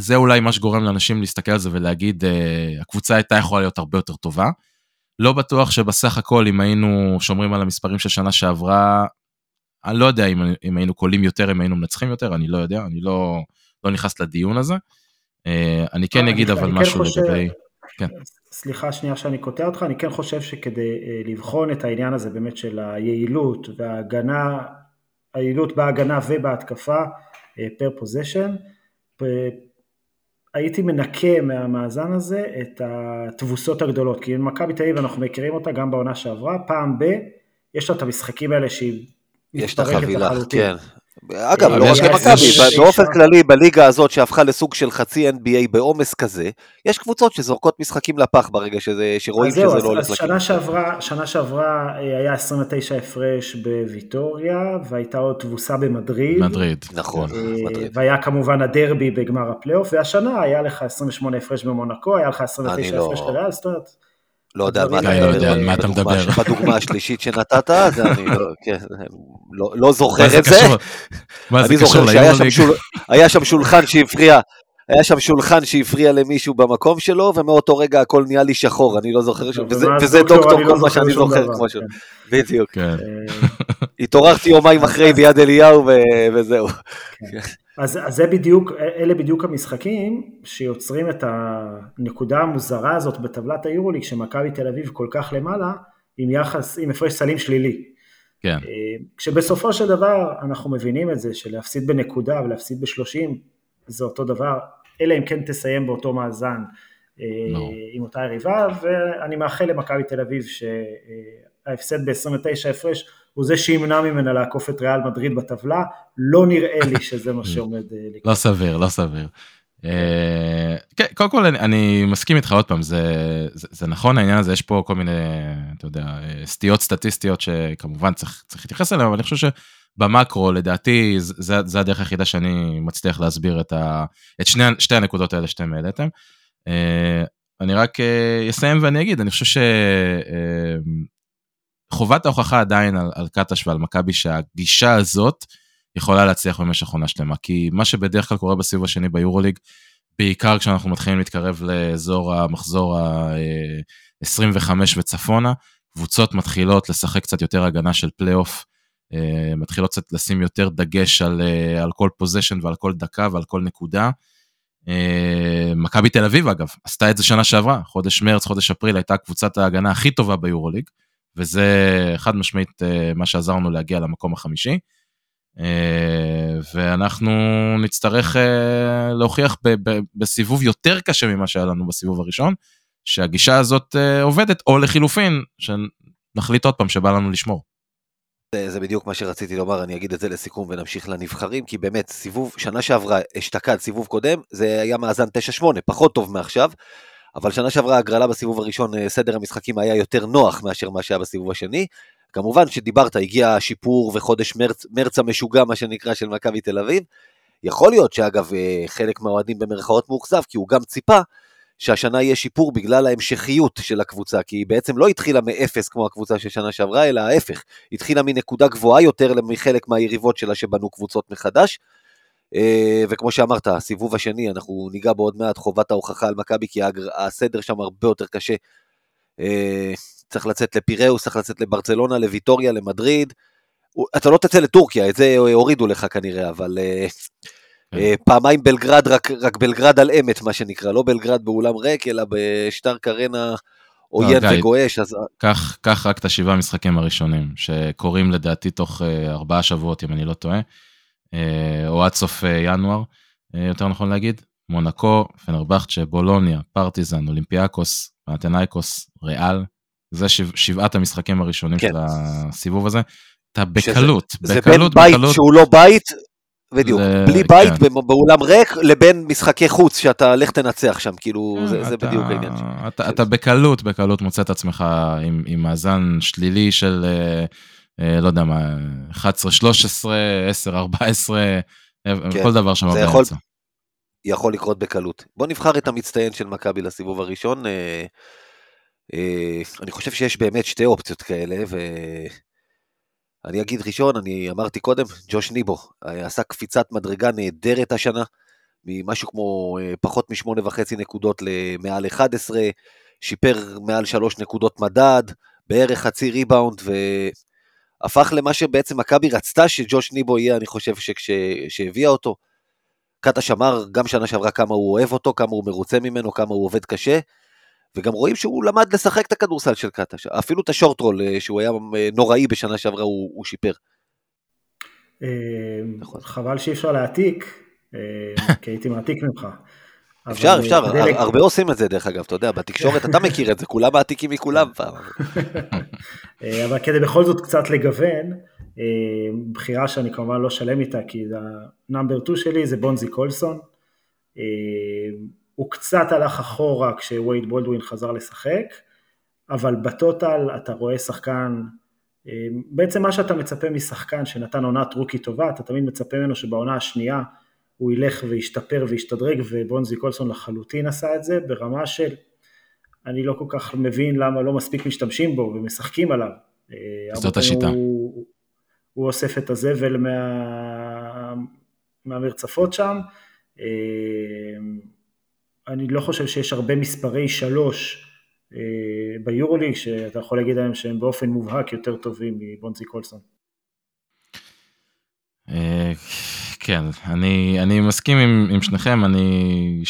שזה אולי מה שגורם לאנשים להסתכל על זה ולהגיד, אה, הקבוצה הייתה יכולה להיות הרבה יותר טובה. לא בטוח שבסך הכל אם היינו שומרים על המספרים של שנה שעברה, אני לא יודע אם, אם היינו קולים יותר, אם היינו מנצחים יותר, אני לא יודע, אני לא, לא נכנס לדיון הזה. אה, אני כן אגיד אבל כן משהו לגבי... כן. סליחה שנייה שאני קוטע אותך, אני כן חושב שכדי אה, לבחון את העניין הזה באמת של היעילות וההגנה, היעילות בהגנה ובהתקפה פר אה, פוזיישן, הייתי מנקה מהמאזן הזה את התבוסות הגדולות, כי במכבי תל אביב אנחנו מכירים אותה גם בעונה שעברה, פעם ב... יש לה את המשחקים האלה שהיא מתפרקת לחלוטין. כן. אגב, לא רק למכבי, באופן כללי בליגה הזאת שהפכה לסוג של חצי NBA בעומס כזה, יש קבוצות שזורקות משחקים לפח ברגע שרואים שזה לא הולך לכיוון. שנה שעברה אה, היה 29 הפרש בוויטוריה, והייתה עוד תבוסה במדריד. מדריד. נכון, אה, מדריד. והיה כמובן הדרבי בגמר הפלייאוף, והשנה היה לך 28 הפרש במונקו, היה לך 29 לא- הפרש בריאל, זאת אומרת... לא יודע על מה אתה מדבר. בדוגמה השלישית שנתת, אז אני לא, (laughs) כן, לא, לא זוכר את זה. מה זה קשור שהיה שם שולחן שהפריע, היה שם שולחן שהפריע למישהו במקום שלו, ומאותו רגע הכל נהיה לי שחור, אני לא זוכר, וזה דוקטור כל מה שאני זוכר, כמו ש... בדיוק. כן. התעוררתי יומיים אחרי ביד אליהו וזהו. אז, אז זה בדיוק, אלה בדיוק המשחקים שיוצרים את הנקודה המוזרה הזאת בטבלת היורוליג, שמכבי תל אביב כל כך למעלה, עם יחס, עם הפרש סלים שלילי. כן. אה, כשבסופו של דבר אנחנו מבינים את זה, שלהפסיד בנקודה ולהפסיד בשלושים זה אותו דבר, אלא אם כן תסיים באותו מאזן no. אה, עם אותה יריבה, ואני מאחל למכבי תל אביב שההפסד ב-29 הפרש הוא זה שימנע ממנה לעקוף את ריאל מדריד בטבלה, לא נראה לי שזה מה שעומד אה, לקרות. לא סביר, לא סביר. אה, כן, קודם כל אני מסכים איתך עוד פעם, זה נכון העניין הזה, יש פה כל מיני, אתה יודע, סטיות סטטיסטיות שכמובן צריך להתייחס אליהן, אבל אני חושב שבמקרו, לדעתי, זה הדרך היחידה שאני מצליח להסביר את שתי הנקודות האלה שאתם העליתם. אה, אני רק אסיים ואני אגיד, אני חושב חובת ההוכחה עדיין על, על קטש ועל מכבי שהגישה הזאת יכולה להצליח במשך עונה שלמה, כי מה שבדרך כלל קורה בסיבוב השני ביורוליג, בעיקר כשאנחנו מתחילים להתקרב לאזור המחזור ה-25 וצפונה, קבוצות מתחילות לשחק קצת יותר הגנה של פלייאוף, אה, מתחילות קצת לשים יותר דגש על, אה, על כל possession ועל כל דקה ועל כל נקודה. אה, מכבי תל אביב אגב, עשתה את זה שנה שעברה, חודש מרץ, חודש אפריל הייתה קבוצת ההגנה הכי טובה ביורוליג. וזה חד משמעית אה, מה שעזר לנו להגיע למקום החמישי. אה, ואנחנו נצטרך אה, להוכיח בסיבוב יותר קשה ממה שהיה לנו בסיבוב הראשון, שהגישה הזאת עובדת, או לחילופין, שנחליט עוד פעם שבא לנו לשמור. זה בדיוק מה שרציתי לומר, אני אגיד את זה לסיכום ונמשיך לנבחרים, כי באמת, סיבוב, שנה שעברה אשתקד, סיבוב קודם, זה היה מאזן 9-8, פחות טוב מעכשיו. אבל שנה שעברה הגרלה בסיבוב הראשון, אה, סדר המשחקים היה יותר נוח מאשר מה שהיה בסיבוב השני. כמובן שדיברת, הגיע השיפור וחודש מרץ, מרץ המשוגע, מה שנקרא, של מכבי תל אביב. יכול להיות שאגב, אה, חלק מהאוהדים במרכאות מאוכזב, כי הוא גם ציפה שהשנה יהיה שיפור בגלל ההמשכיות של הקבוצה, כי היא בעצם לא התחילה מאפס כמו הקבוצה של שנה שעברה, אלא ההפך, התחילה מנקודה גבוהה יותר מחלק מהיריבות שלה שבנו קבוצות מחדש. אה, וכמו שאמרת, הסיבוב השני, אנחנו ניגע בו עוד מעט, חובת ההוכחה על מכבי, כי הסדר שם הרבה יותר קשה. אה, צריך לצאת לפיראוס, צריך לצאת לברצלונה, לוויטוריה, למדריד. אתה לא תצא לטורקיה, את זה הורידו לך כנראה, אבל אה, כן. פעמיים בלגרד, רק, רק בלגרד על אמת, מה שנקרא, לא בלגרד באולם ריק, אלא בשטר קרנה עוין וגועש. אז... קח, קח רק את השבעה המשחקים הראשונים, שקורים לדעתי תוך ארבעה שבועות, אם אני לא טועה. אה, או עד סוף אה, ינואר, אה, יותר נכון להגיד, מונקו, פנרבכצ'ה, בולוניה, פרטיזן, אולימפיאקוס, פנתנייקוס, ריאל, זה שבע, שבעת המשחקים הראשונים כן. של הסיבוב הזה. אתה בקלות, שזה, בקלות, זה בין בית שהוא לא בית, בדיוק, ל... בלי בית כן. באולם ריק, לבין משחקי חוץ שאתה לך תנצח שם, כאילו, כן, זה, אתה, זה בדיוק העניין. אתה, אתה בקלות, בקלות מוצא את עצמך עם, עם מאזן שלילי של אה, לא יודע מה, 11, 13, 10, 14, כן, כל דבר שם באמצע. יכול, יכול לקרות בקלות. בוא נבחר את המצטיין של מכבי לסיבוב הראשון. אה, אה, אני חושב שיש באמת שתי אופציות כאלה, ואני אגיד ראשון, אני אמרתי קודם, ג'וש ניבו, עשה קפיצת מדרגה נהדרת השנה, ממשהו כמו פחות משמונה וחצי נקודות למעל 11, שיפר מעל שלוש נקודות מדד, בערך חצי ריבאונד, ו... הפך למה שבעצם מכבי רצתה שג'וש ניבו יהיה, אני חושב, שהביאה אותו. קטש אמר גם שנה שעברה כמה הוא אוהב אותו, כמה הוא מרוצה ממנו, כמה הוא עובד קשה, וגם רואים שהוא למד לשחק את הכדורסל של קטש. אפילו את ה short roll, אה, שהוא היה אה, נוראי בשנה שעברה, הוא, הוא שיפר. אה, נכון. חבל שאי אפשר להעתיק, כי הייתי מעתיק ממך. אפשר, אפשר, הרבה עושים את זה דרך אגב, אתה יודע, בתקשורת אתה מכיר את זה, כולם מעתיקים מכולם פעם. אה, אבל כדי בכל זאת קצת לגוון, אה, בחירה שאני כמובן לא שלם איתה, כי ה number 2 שלי זה בונזי קולסון. אה, הוא קצת הלך אחורה כשווייד בולדווין חזר לשחק, אבל בטוטל אתה רואה שחקן, בעצם מה שאתה מצפה משחקן שנתן עונת רוקי טובה, אתה תמיד מצפה ממנו שבעונה השנייה הוא ילך וישתפר וישתדרג, ובונזי קולסון לחלוטין עשה את זה ברמה של, אני לא כל כך מבין למה לא מספיק משתמשים בו ומשחקים עליו. אה, זאת השיטה. הוא, הוא אוסף את הזבל מה, מהמרצפות שם. אה, אני לא חושב שיש הרבה מספרי שלוש אה, ביורוליג, שאתה יכול להגיד להם שהם באופן מובהק יותר טובים מבונזי קולסון. כן, אני, אני מסכים עם, עם שניכם, אני,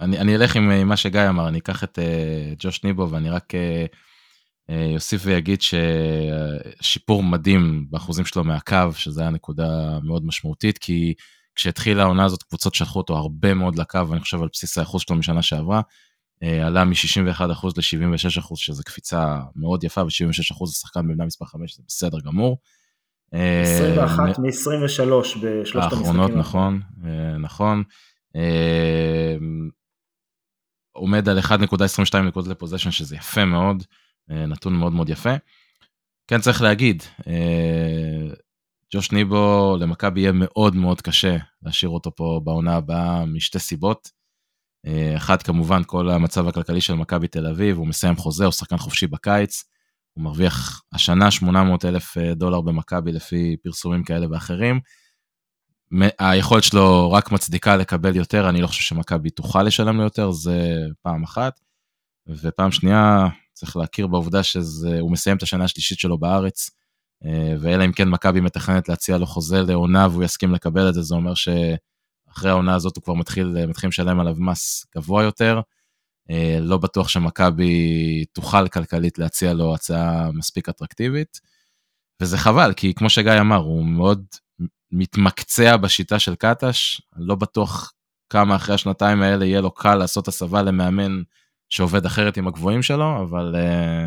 אני, אני אלך עם, עם מה שגיא אמר, אני אקח את uh, ג'וש ניבו ואני רק uh, יוסיף ויגיד ששיפור מדהים באחוזים שלו מהקו, שזה היה נקודה מאוד משמעותית, כי כשהתחילה העונה הזאת קבוצות שלחו אותו הרבה מאוד לקו, אני חושב על בסיס האחוז שלו משנה שעברה, uh, עלה מ-61% ל-76%, שזה קפיצה מאוד יפה, ו-76% זה שחקן בעמדה מספר 5, זה בסדר גמור. 21 מ-23 בשלושת המשחקים. האחרונות, נכון, אה, נכון. אה, עומד על 1.22 נקודות לפוזיישן, שזה יפה מאוד, אה, נתון מאוד מאוד יפה. כן, צריך להגיד, ג'וש ניבו למכבי יהיה מאוד מאוד קשה להשאיר אותו פה בעונה הבאה משתי סיבות. אחת, כמובן, כל המצב הכלכלי של מכבי תל אביב, הוא מסיים חוזה, הוא שחקן חופשי בקיץ. הוא מרוויח השנה 800 אלף אה, דולר במכבי לפי פרסומים כאלה ואחרים. היכולת שלו רק מצדיקה לקבל יותר, אני לא חושב שמכבי תוכל לשלם לו יותר, זה פעם אחת. ופעם שנייה, צריך להכיר בעובדה שהוא מסיים את השנה השלישית שלו בארץ, אה, ואלא אם כן מכבי מתכננת להציע לו חוזה לעונה והוא יסכים לקבל את זה, זה אומר שאחרי העונה הזאת הוא כבר מתחיל, מתחיל לשלם עליו מס גבוה יותר. אה, לא בטוח שמכבי תוכל כלכלית להציע לו הצעה מספיק אטרקטיבית. וזה חבל, כי כמו שגיא אמר, הוא מאוד מתמקצע בשיטה של קטש, לא בטוח כמה אחרי השנתיים האלה יהיה לו קל לעשות הסבה למאמן שעובד אחרת עם הגבוהים שלו, אבל, אה,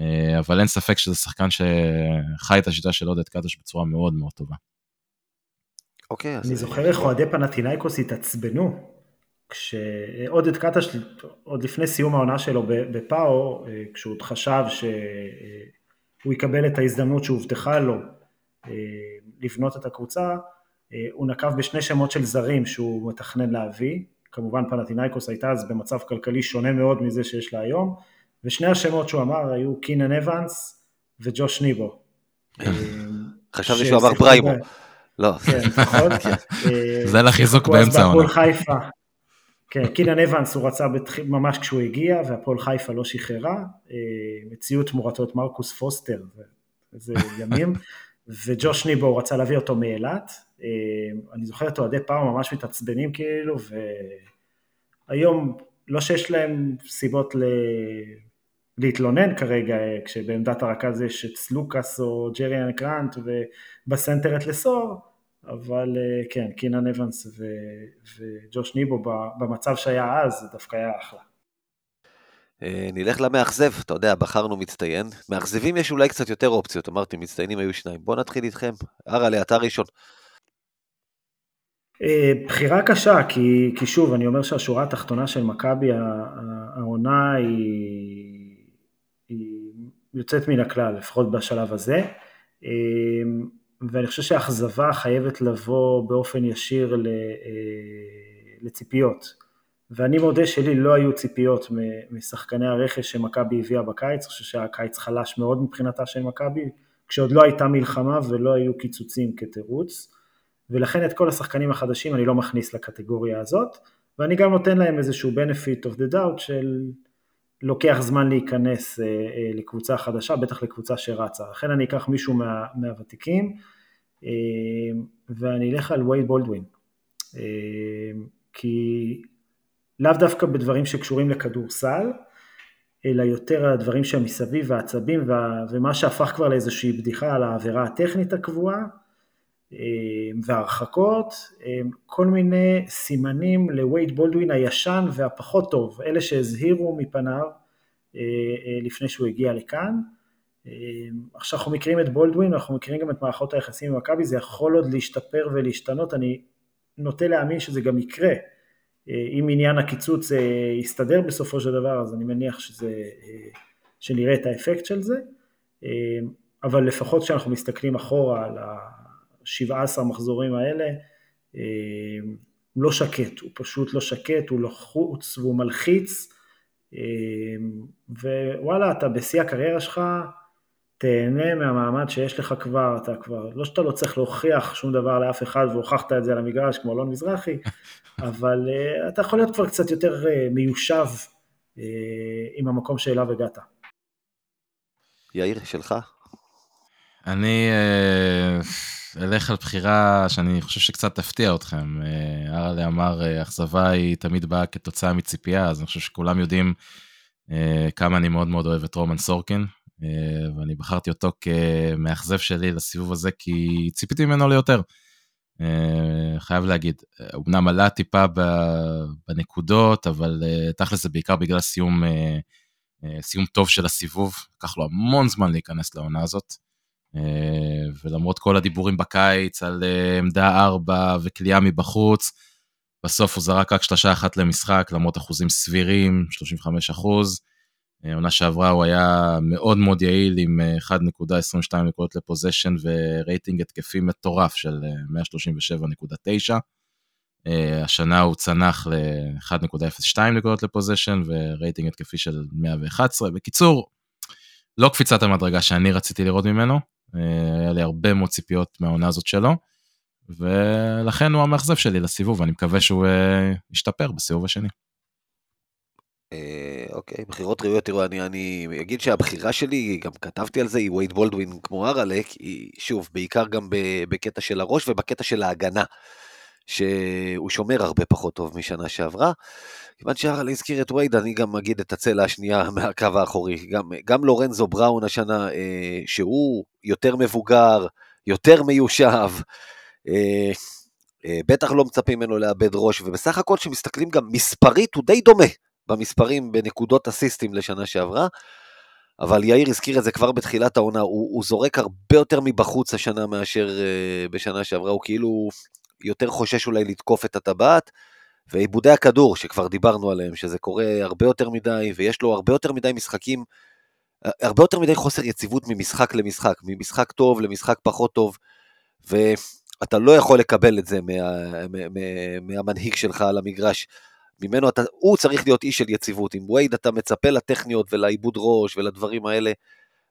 אה, אבל אין ספק שזה שחקן שחי את השיטה של עודד קטש בצורה מאוד מאוד טובה. אוקיי, אני זוכר איך אוהדי פנטינאיקוס התעצבנו כשעודד קטש, עוד לפני סיום העונה שלו בפאו, אה, כשהוא עוד חשב שהוא יקבל את ההזדמנות שהובטחה לו אה, לבנות את הקבוצה, אה, הוא נקב בשני שמות של זרים שהוא מתכנן להביא, כמובן פנטינאיקוס הייתה אז במצב כלכלי שונה מאוד מזה שיש לה היום, ושני השמות שהוא אמר היו קינן אבנס וג'וש ניבו. חשבתי שהוא אמר פריימו. לא. כן, נכון. (laughs) זה לחיזוק באמצע העונה. כן, קינן אבנס הוא רצה בתח... ממש כשהוא הגיע, והפועל חיפה לא שחררה, אה, מציאות תמורתו את מרקוס פוסטר, איזה ימים, (laughs) וג'וש ניבו הוא רצה להביא אותו מאילת, אה, אני זוכר את אוהדי פעם ממש מתעצבנים כאילו, והיום לא שיש להם סיבות ל... להתלונן כרגע, כשבעמדת הרכז יש את סלוקאס או ג'ריאן גרנט ובסנטר את לסור, אבל אה, כן, קינן אוונס ו, וג'וש ניבו במצב שהיה אז, זה דווקא היה אחלה. אה, נלך למאכזב, אתה יודע, בחרנו מצטיין. מאכזבים יש אולי קצת יותר אופציות, אמרתי, מצטיינים היו שניים. בואו נתחיל איתכם. אראלה, אתה ראשון. אה, בחירה קשה, כי, כי שוב, אני אומר שהשורה התחתונה של מכבי, העונה היא, היא יוצאת מן הכלל, לפחות בשלב הזה. ואני חושב שהאכזבה חייבת לבוא באופן ישיר אה, לציפיות. ואני מודה שלי לא היו ציפיות משחקני הרכש שמכבי הביאה בקיץ, אני חושב שהיה קיץ חלש מאוד מבחינתה של מכבי, כשעוד לא הייתה מלחמה ולא היו קיצוצים כתירוץ, ולכן את כל השחקנים החדשים אני לא מכניס לקטגוריה הזאת, ואני גם נותן להם איזשהו benefit of the doubt של לוקח זמן להיכנס אה, אה, לקבוצה חדשה, בטח לקבוצה שרצה. לכן אני אקח מישהו מה, מהוותיקים, ואני אלך על וייד בולדווין. כי לאו דווקא בדברים שקשורים לכדורסל, אלא יותר הדברים שמסביב והעצבים ומה שהפך כבר לאיזושהי בדיחה על העבירה הטכנית הקבועה והרחקות, כל מיני סימנים לווייד בולדווין הישן והפחות טוב, אלה שהזהירו מפניו אה, אה, לפני שהוא הגיע לכאן. אה, עכשיו אנחנו מכירים את בולדווין, אנחנו מכירים גם את מערכות היחסים עם מכבי, זה יכול עוד להשתפר ולהשתנות, אני נוטה להאמין שזה גם יקרה. אם עניין הקיצוץ יסתדר בסופו של דבר, אז אני מניח שזה, שנראה את האפקט של זה, אבל לפחות כשאנחנו מסתכלים אחורה על ה-17 מחזורים האלה, הוא לא שקט, הוא פשוט לא שקט, הוא לחוץ והוא מלחיץ, ווואלה, אתה בשיא הקריירה שלך, תהנה מהמעמד שיש לך כבר, אתה כבר, לא שאתה לא צריך להוכיח שום דבר לאף אחד והוכחת את זה על המגרש כמו אלון מזרחי, (laughs) אבל uh, אתה יכול להיות כבר קצת יותר uh, מיושב uh, עם המקום שאליו הגעת. יאיר, שלך? אני אלך על בחירה שאני חושב שקצת תפתיע אתכם. ארלה אמר, אכזבה היא תמיד באה כתוצאה מציפייה, אז אני חושב שכולם יודעים כמה אני מאוד מאוד אוהב את רומן סורקין, ואני בחרתי אותו כמאכזב שלי לסיבוב הזה, כי ציפיתי ממנו ליותר. חייב להגיד, אמנם עלה טיפה בנקודות, אבל תכל'ס זה בעיקר בגלל סיום, סיום טוב של הסיבוב, לקח לו המון זמן להיכנס לעונה הזאת. אה, ולמרות כל הדיבורים בקיץ על אה, עמדה 4 וכליאה מבחוץ, בסוף הוא זרק רק שלושה אחת למשחק, למרות אחוזים סבירים, 35 אחוז. אה, עונה שעברה הוא היה מאוד מאוד יעיל עם 1.22 נקודות לפוזיישן ורייטינג התקפי מטורף של 137.9. השנה הוא צנח ל-1.02 נקודות לפוזיישן ורייטינג התקפי של 111. בקיצור, לא קפיצת המדרגה שאני רציתי לראות ממנו. אה, היה לי הרבה מאוד ציפיות מהעונה הזאת שלו, ולכן הוא המאכזב שלי לסיבוב, ואני מקווה שהוא אה, ישתפר בסיבוב השני. אה, אוקיי, בחירות ראויות, תראו, אני, אני אגיד שהבחירה שלי, גם כתבתי על זה, היא וייד בולדווין כמו אראלק, היא שוב, בעיקר גם בקטע של הראש ובקטע של ההגנה, שהוא שומר הרבה פחות טוב משנה שעברה. כיוון שהרל הזכיר את וייד, אני גם אגיד את הצלע השנייה (laughs) מהקו האחורי. גם, גם לורנזו בראון השנה, אה, שהוא יותר מבוגר, יותר מיושב, אה, אה, בטח לא מצפים ממנו לאבד ראש, ובסך הכל כשמסתכלים גם מספרית, הוא די דומה במספרים בנקודות אסיסטים לשנה שעברה. אבל יאיר הזכיר את זה כבר בתחילת העונה, הוא, הוא זורק הרבה יותר מבחוץ השנה מאשר uh, בשנה שעברה, הוא כאילו יותר חושש אולי לתקוף את הטבעת. ועיבודי הכדור, שכבר דיברנו עליהם, שזה קורה הרבה יותר מדי, ויש לו הרבה יותר מדי משחקים, הרבה יותר מדי חוסר יציבות ממשחק למשחק, ממשחק טוב למשחק פחות טוב, ואתה לא יכול לקבל את זה מה, מה, מה, מהמנהיג שלך על המגרש. ממנו אתה, הוא צריך להיות איש של יציבות. עם וייד אתה מצפה לטכניות ולעיבוד ראש ולדברים האלה,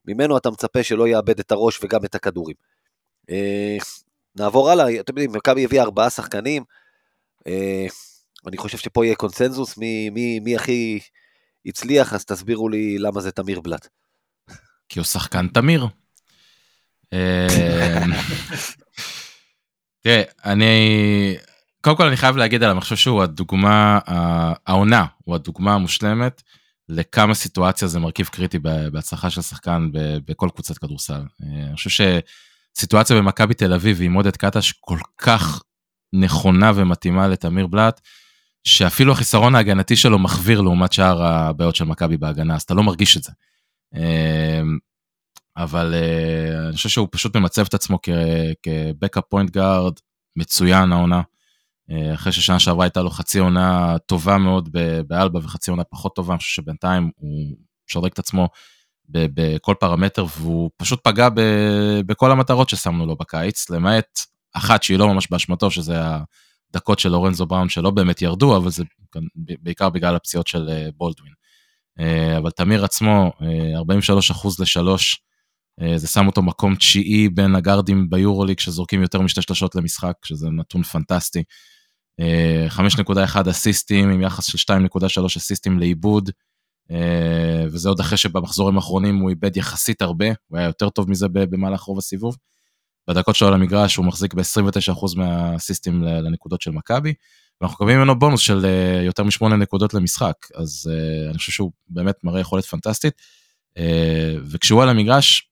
ממנו אתה מצפה שלא יאבד את הראש וגם את הכדורים. אה, נעבור הלאה, אתם יודעים, מכבי הביאה ארבעה שחקנים, אה, אני חושב שפה יהיה קונצנזוס מי, מי, מי הכי הצליח, אז תסבירו לי למה זה תמיר בלאט. כי הוא שחקן תמיר. אה, (laughs) תראה, אני... קודם כל אני חייב להגיד עליו, אני חושב שהוא הדוגמה, העונה, הוא הדוגמה המושלמת לכמה סיטואציה זה מרכיב קריטי בהצלחה של שחקן בכל קבוצת כדורסל. אה, אני חושב שסיטואציה במכבי תל אביב עם עודד קטש כל כך נכונה ומתאימה לתמיר בלאט, שאפילו החיסרון ההגנתי שלו מחוויר לעומת שאר הבעיות של מכבי בהגנה, אז אתה לא מרגיש את זה. אמ, אבל אה, אני חושב שהוא פשוט ממצב את עצמו כ backup point guard מצוין העונה. אה, אחרי ששנה שעברה הייתה לו חצי עונה טובה מאוד באלבה וחצי עונה פחות טובה, אני חושב שבינתיים הוא שודרג את עצמו בכל פרמטר והוא פשוט פגע בכל המטרות ששמנו לו בקיץ, למעט אחת שהיא לא ממש באשמתו, שזה דקות של לורנזו בראון שלא באמת ירדו, אבל זה בעיקר בגלל הפציעות של אה, בולדווין. אה, אבל תמיר עצמו, 43 אה, אחוז לשלוש, זה שם אותו מקום תשיעי בין הגארדים ביורוליג שזורקים יותר משתי שלושות למשחק, שזה נתון פנטסטי. 5.1 אסיסטים עם יחס של 2.3 אסיסטים לעיבוד, וזה עוד אחרי שבמחזורים האחרונים הוא איבד יחסית הרבה, הוא היה יותר טוב מזה במהלך רוב הסיבוב. בדקות שלו על המגרש הוא מחזיק ב-29% מהסיסטים לנקודות של מכבי, ואנחנו מקבלים ממנו בונוס של uh, יותר משמונה נקודות למשחק, אז אני חושב שהוא באמת מראה יכולת פנטסטית, וכשהוא על המגרש,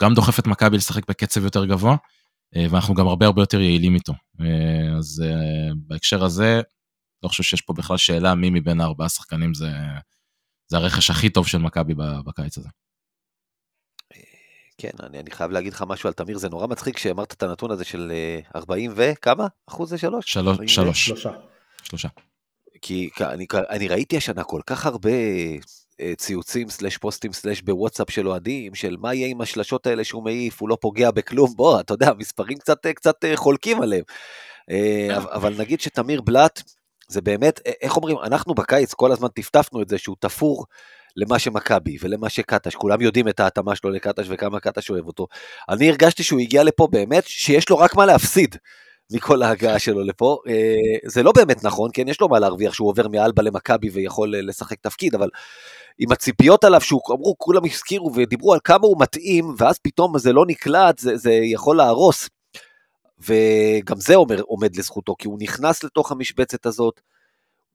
גם דוחף את מכבי לשחק בקצב יותר גבוה, ואנחנו גם הרבה הרבה יותר יעילים איתו. Uh, אז uh, בהקשר הזה, לא חושב שיש פה בכלל שאלה מי מבין הארבעה שחקנים זה, זה הרכש הכי טוב של מכבי בקיץ הזה. כן, אני, אני חייב להגיד לך משהו על תמיר, זה נורא מצחיק שאמרת את הנתון הזה של 40 אה, וכמה? אחוז זה שלוש? שלוש. שלוש. שלושה. שלושה. כי אני, אני ראיתי השנה כל כך הרבה אה, ציוצים סלש פוסטים סלש בוואטסאפ של אוהדים, של מה יהיה עם השלשות האלה שהוא מעיף, הוא לא פוגע בכלום, בוא, אתה יודע, המספרים קצת, קצת אה, חולקים עליהם. אבל נגיד שתמיר בלאט, זה באמת, איך אומרים, אנחנו בקיץ כל הזמן טפטפנו את זה שהוא תפור למה שמכבי ולמה שקטש, כולם יודעים את ההתאמה שלו לקטש וכמה קטש אוהב אותו. אני הרגשתי שהוא הגיע לפה באמת שיש לו רק מה להפסיד מכל ההגעה שלו לפה. אה, זה לא באמת נכון, כן, יש לו מה להרוויח שהוא עובר מאלבה למכבי ויכול אה, לשחק תפקיד, אבל עם הציפיות עליו שהוא אמרו, כולם הזכירו ודיברו על כמה הוא מתאים, ואז פתאום זה לא נקלט, זה, זה יכול להרוס. וגם זה אומר, עומד לזכותו, כי הוא נכנס לתוך המשבצת הזאת,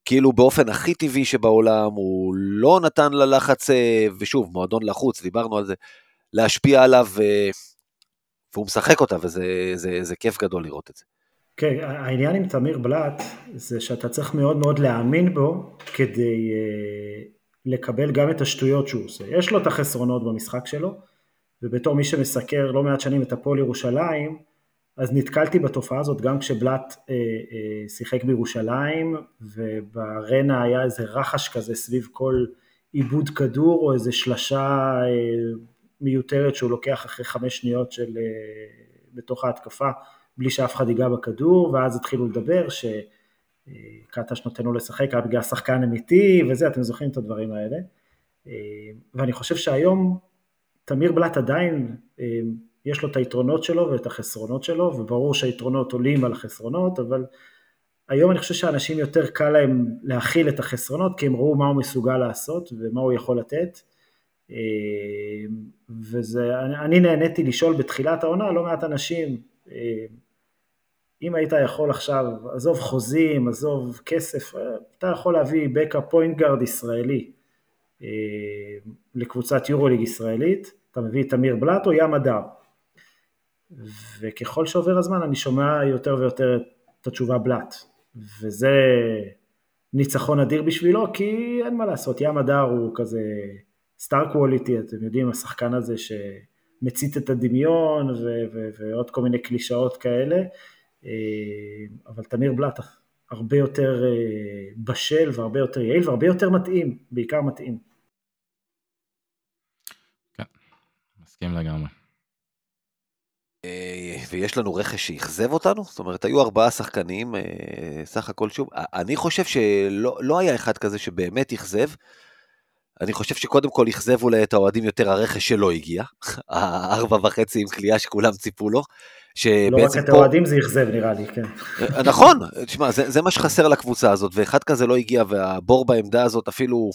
כאילו באופן הכי טבעי שבעולם, הוא לא נתן ללחץ, אה, ושוב, מועדון לחוץ, דיברנו על זה, להשפיע עליו, והוא משחק אותה, וזה זה, זה כיף גדול לראות את זה. כן, העניין עם תמיר בלאט, זה שאתה צריך מאוד מאוד להאמין בו, כדי uh, לקבל גם את השטויות שהוא עושה. יש לו את החסרונות במשחק שלו, ובתור מי שמסקר לא מעט שנים את הפועל ירושלים, אז נתקלתי בתופעה הזאת גם כשבלאט אה, אה, שיחק בירושלים, וברנה היה איזה רחש כזה סביב כל עיבוד כדור, או איזה שלשה אה, מיותרת שהוא לוקח אחרי חמש שניות של, אה, בתוך ההתקפה, בלי שאף אחד ייגע בכדור, ואז התחילו לדבר שקטש נותן לו לשחק רק בגלל שחקן אמיתי וזה, אתם זוכרים את הדברים האלה. אה, ואני חושב שהיום תמיר בלאט עדיין, אה, יש לו את היתרונות שלו ואת החסרונות שלו, וברור שהיתרונות עולים על החסרונות, אבל היום אני חושב שאנשים יותר קל להם להכיל את החסרונות, כי הם ראו מה הוא מסוגל לעשות ומה הוא יכול לתת. וזה, אני נהניתי לשאול בתחילת העונה לא מעט אנשים, אם היית יכול עכשיו, עזוב חוזים, עזוב כסף, אתה יכול להביא backup point guard ישראלי לקבוצת יורוליג ישראלית, אתה מביא את תמיר בלאט או ים מדר. וככל שעובר הזמן אני שומע יותר ויותר את התשובה בלאט, וזה ניצחון אדיר בשבילו, כי אין מה לעשות, ים הדר הוא כזה סטאר קווליטי, אתם יודעים, השחקן הזה שמצית את הדמיון ו- ו- ועוד כל מיני קלישאות כאלה, אה, אבל תמיר בלאט הרבה יותר אה, בשל והרבה יותר יעיל והרבה יותר מתאים, בעיקר מתאים. כן, מסכים לגמרי. אה, ויש לנו רכש שאכזב אותנו, זאת אומרת, היו ארבעה שחקנים, סך הכל שוב, אני חושב שלא לא היה אחד כזה שבאמת אכזב, אני חושב שקודם כל אכזב אולי את האוהדים יותר הרכש שלא הגיע, (laughs) הארבע וחצי עם קליעה שכולם ציפו לו. לא רק את האוהדים זה אכזב נראה לי, כן. אה, נכון, תשמע, זה, זה מה שחסר לקבוצה הזאת, ואחד כזה לא הגיע, והבור בעמדה הזאת אפילו,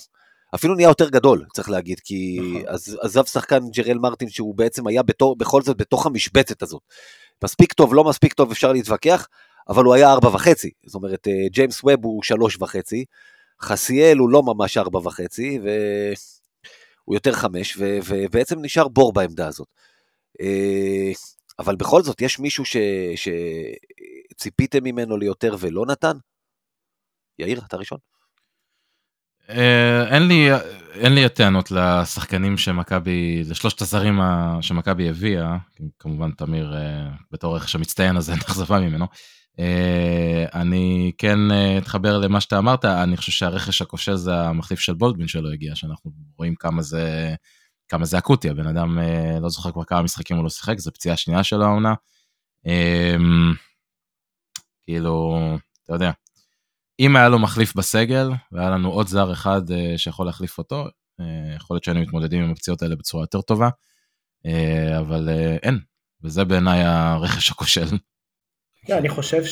אפילו נהיה יותר גדול, צריך להגיד, כי נכון. עזב שחקן ג'רל מרטין שהוא בעצם היה בתור, בכל זאת בתוך המשבצת הזאת. מספיק טוב, לא מספיק טוב, אפשר להתווכח, אבל הוא היה ארבע וחצי, זאת אומרת, אה, ג'יימס ווב הוא שלוש וחצי, חסיאל הוא לא ממש ארבע וחצי, והוא יותר חמש, ו... ובעצם נשאר בור בעמדה הזאת. אה, אבל בכל זאת, יש מישהו ש... שציפיתם ממנו ליותר ולא נתן? יאיר, אתה ראשון. אה, אין לי, אין לי טענות לשחקנים שמכבי, לשלושת הזרים שמכבי הביאה, כמובן תמיר אה, בתור רכש המצטיין הזה (laughs) נכזבה ממנו. אה, אני כן אה, אתחבר למה שאתה אמרת, אני חושב שהרכש הכושל זה המחליף של בולדבין שלא הגיע, שאנחנו רואים כמה זה, כמה זה אקוטי, הבן אדם אה, לא זוכר כבר כמה משחקים הוא לא שיחק, זו פציעה שנייה של העונה. כאילו, אתה יודע, אם היה לו מחליף בסגל, והיה לנו עוד זר אחד שיכול להחליף אותו, יכול להיות שהיינו מתמודדים עם הפציעות האלה בצורה יותר טובה, אבל אין, וזה בעיניי הרכש הכושל. כן, אני חושב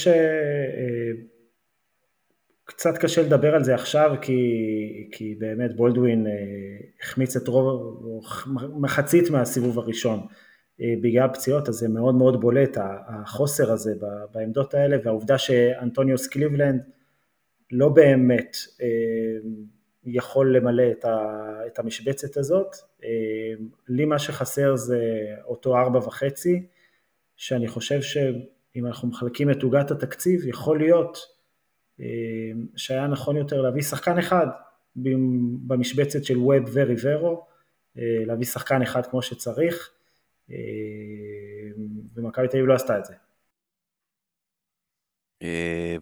שקצת אה, קשה לדבר על זה עכשיו, כי, כי באמת בולדווין אה, החמיץ את רוב, מחצית מהסיבוב הראשון אה, בגלל פציעות, אז זה מאוד מאוד בולט, החוסר הזה בעמדות האלה, והעובדה שאנטוניוס קליבלנד לא באמת יכול למלא את המשבצת הזאת. לי מה שחסר זה אותו ארבע וחצי, שאני חושב ש... אם אנחנו מחלקים את עוגת התקציב, יכול להיות אה, שהיה נכון יותר להביא שחקן אחד במשבצת של ווב וריברו, אה, להביא שחקן אחד כמו שצריך, אה, ומכבי תל אביב לא עשתה את זה.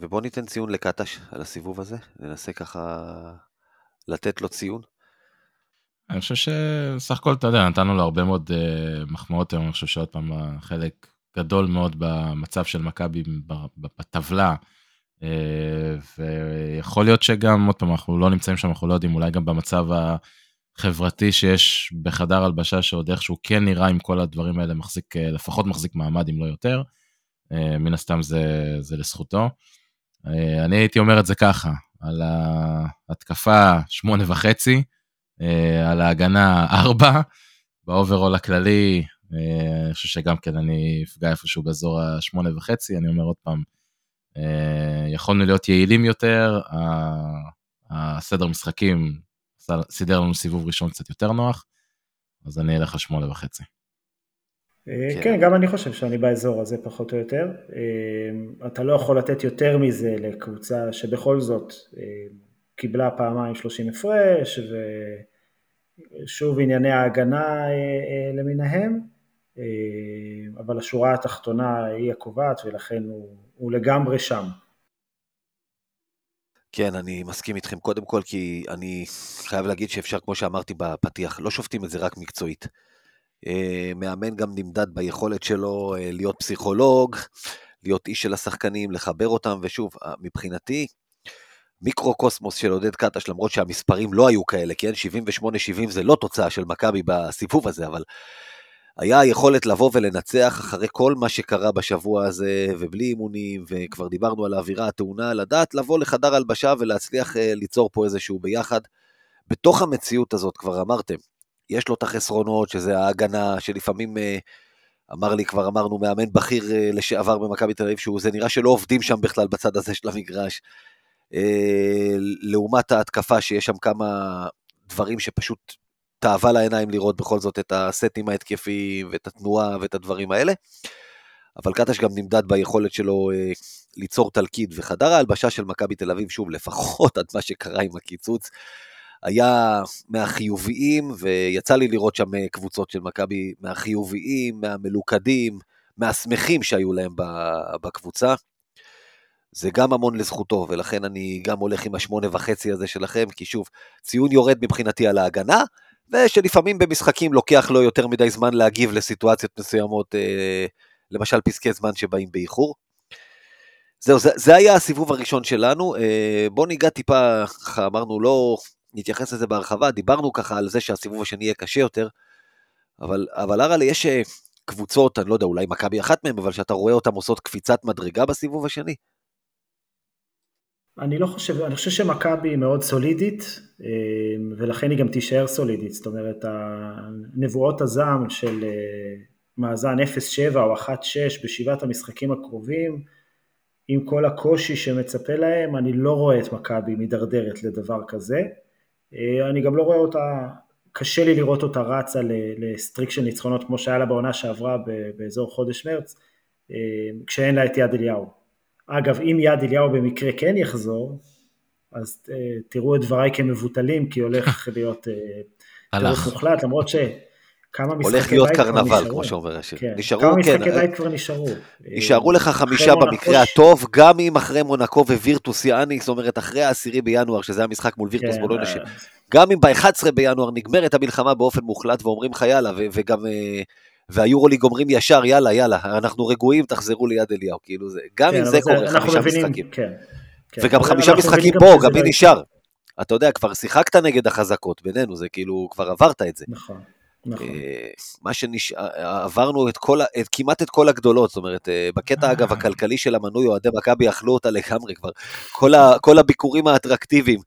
ובוא ניתן ציון לקטש על הסיבוב הזה, ננסה ככה לתת לו ציון. אני חושב שסך הכל, אתה יודע, נתנו לו הרבה מאוד מחמאות היום, אני חושב שעוד פעם, חלק גדול מאוד במצב של מכבי בטבלה. אה, ויכול להיות שגם, עוד פעם, אנחנו לא נמצאים שם, אנחנו לא יודעים, אולי גם במצב החברתי שיש בחדר הלבשה, שעוד איכשהו כן נראה עם כל הדברים האלה, מחזיק, אה, לפחות מחזיק מעמד, אם לא יותר. אה, מן הסתם זה, זה לזכותו. אני הייתי אומר את זה ככה, על ההתקפה שמונה וחצי, על ההגנה ארבע, ב overall הכללי אני חושב שגם כן אני אפגע איפשהו באזור השמונה וחצי, אני אומר עוד פעם, יכולנו להיות יעילים יותר, הסדר משחקים סידר לנו סיבוב ראשון קצת יותר נוח, אז אני אלך על שמונה וחצי. כן. כן, גם אני חושב שאני באזור הזה פחות או יותר. אתה לא יכול לתת יותר מזה לקבוצה שבכל זאת קיבלה פעמיים 30 הפרש, ושוב ענייני ההגנה למיניהם, אבל השורה התחתונה היא הקובעת ולכן הוא, הוא לגמרי שם. כן, אני מסכים איתכם קודם כל, כי אני חייב להגיד שאפשר, כמו שאמרתי בפתיח, לא שופטים את זה רק מקצועית. אה, מאמן גם נמדד ביכולת שלו אה, להיות פסיכולוג, להיות איש של השחקנים, לחבר אותם, ושוב, אה, מבחינתי, מיקרו-קוסמוס של עודד קטש, למרות שהמספרים לא היו כאלה, כן? 78-70 זה לא תוצאה של מכבי בסיבוב הזה, אבל היה היכולת לבוא ולנצח אחרי כל מה שקרה בשבוע הזה, ובלי אימונים, וכבר דיברנו על האווירה הטעונה, לדעת לבוא לחדר הלבשה ולהצליח ליצור פה איזשהו ביחד. בתוך המציאות הזאת, כבר אמרתם, יש לו את החסרונות, שזה ההגנה, שלפעמים, אה, אמר לי, כבר אמרנו, מאמן בכיר אה, לשעבר במכבי תל אביב, שזה נראה שלא עובדים שם בכלל בצד הזה של המגרש. אה, לעומת ההתקפה, שיש שם כמה דברים שפשוט תאווה לעיניים לראות בכל זאת את הסטים ההתקפיים ואת התנועה ואת הדברים האלה. אבל קטש גם נמדד ביכולת שלו אה, ליצור תלכיד, וחדר ההלבשה של מכבי תל אביב, שוב, לפחות עד מה שקרה עם הקיצוץ, היה מהחיוביים, ויצא לי לראות שם אה, קבוצות של מכבי מהחיוביים, מהמלוכדים, מהשמחים שהיו להם בקבוצה. זה גם המון לזכותו, ולכן אני גם הולך עם השמונה וחצי הזה שלכם, כי שוב, ציון יורד מבחינתי על ההגנה, ושלפעמים במשחקים לוקח לו יותר מדי זמן להגיב לסיטואציות מסוימות, אה, למשל פסקי זמן שבאים באיחור. זהו, זה, זה היה הסיבוב הראשון שלנו. אה, בואו ניגע טיפה, ככה אמרנו, לא נתייחס לזה בהרחבה, דיברנו ככה על זה שהסיבוב השני יהיה קשה יותר, אבל, אבל אראלה, יש אה, קבוצות, אני לא יודע, אולי מכבי אחת מהן, אבל שאתה רואה אותן עושות קפיצת מדרגה בסיבוב השני? אני לא חושב, אני חושב שמכבי היא מאוד סולידית, אה, ולכן היא גם תישאר סולידית, זאת אומרת, נבואות הזעם של אה, מאזן 0-7 או 1-6 בשבעת המשחקים הקרובים, עם כל הקושי שמצפה להם, אני לא רואה את מכבי מידרדרת לדבר כזה. אה, אני גם לא רואה אותה, קשה לי לראות אותה רצה לסטריק של ניצחונות כמו שהיה לה בעונה שעברה באזור חודש מרץ, כשאין לה את יד אליהו. אגב, אם יד אליהו במקרה כן יחזור, אז uh, תראו את דבריי כמבוטלים, כי הולך (laughs) להיות uh, טירוף מוחלט, למרות שכמה משחקי הולך להיות קרנבל, כמו שאומר השיר. כן. נשארו, כמה כן. משחקי בית כבר נשארו. נשארו לך חמישה במקרה הטוב, גם אם אחרי מונקו ווירטוס יאני, זאת אומרת, אחרי העשירי בינואר, שזה המשחק מול וירטוס כן, בולונה, גם אם ב-11 בינואר נגמרת המלחמה באופן מוחלט, ואומרים לך יאללה, וגם... והיורוליג אומרים ישר, יאללה, יאללה, אנחנו רגועים, תחזרו ליד אליהו, כאילו זה, גם כן, אם זה קורה, חמישה מבינים, משחקים. כן, כן. וגם חמישה משחקים בו, גם מי לא נשאר. אתה יודע, כבר שיחקת נגד החזקות, בינינו, זה כאילו, כבר עברת את זה. נכון. נכון. אה, מה שנשאר, עברנו את כל, את, כמעט את כל הגדולות, זאת אומרת, אה, בקטע אגב אה. הכלכלי של המנוי, אוהדי מכבי אכלו אותה לגמרי כבר. כל, ה, כל הביקורים האטרקטיביים,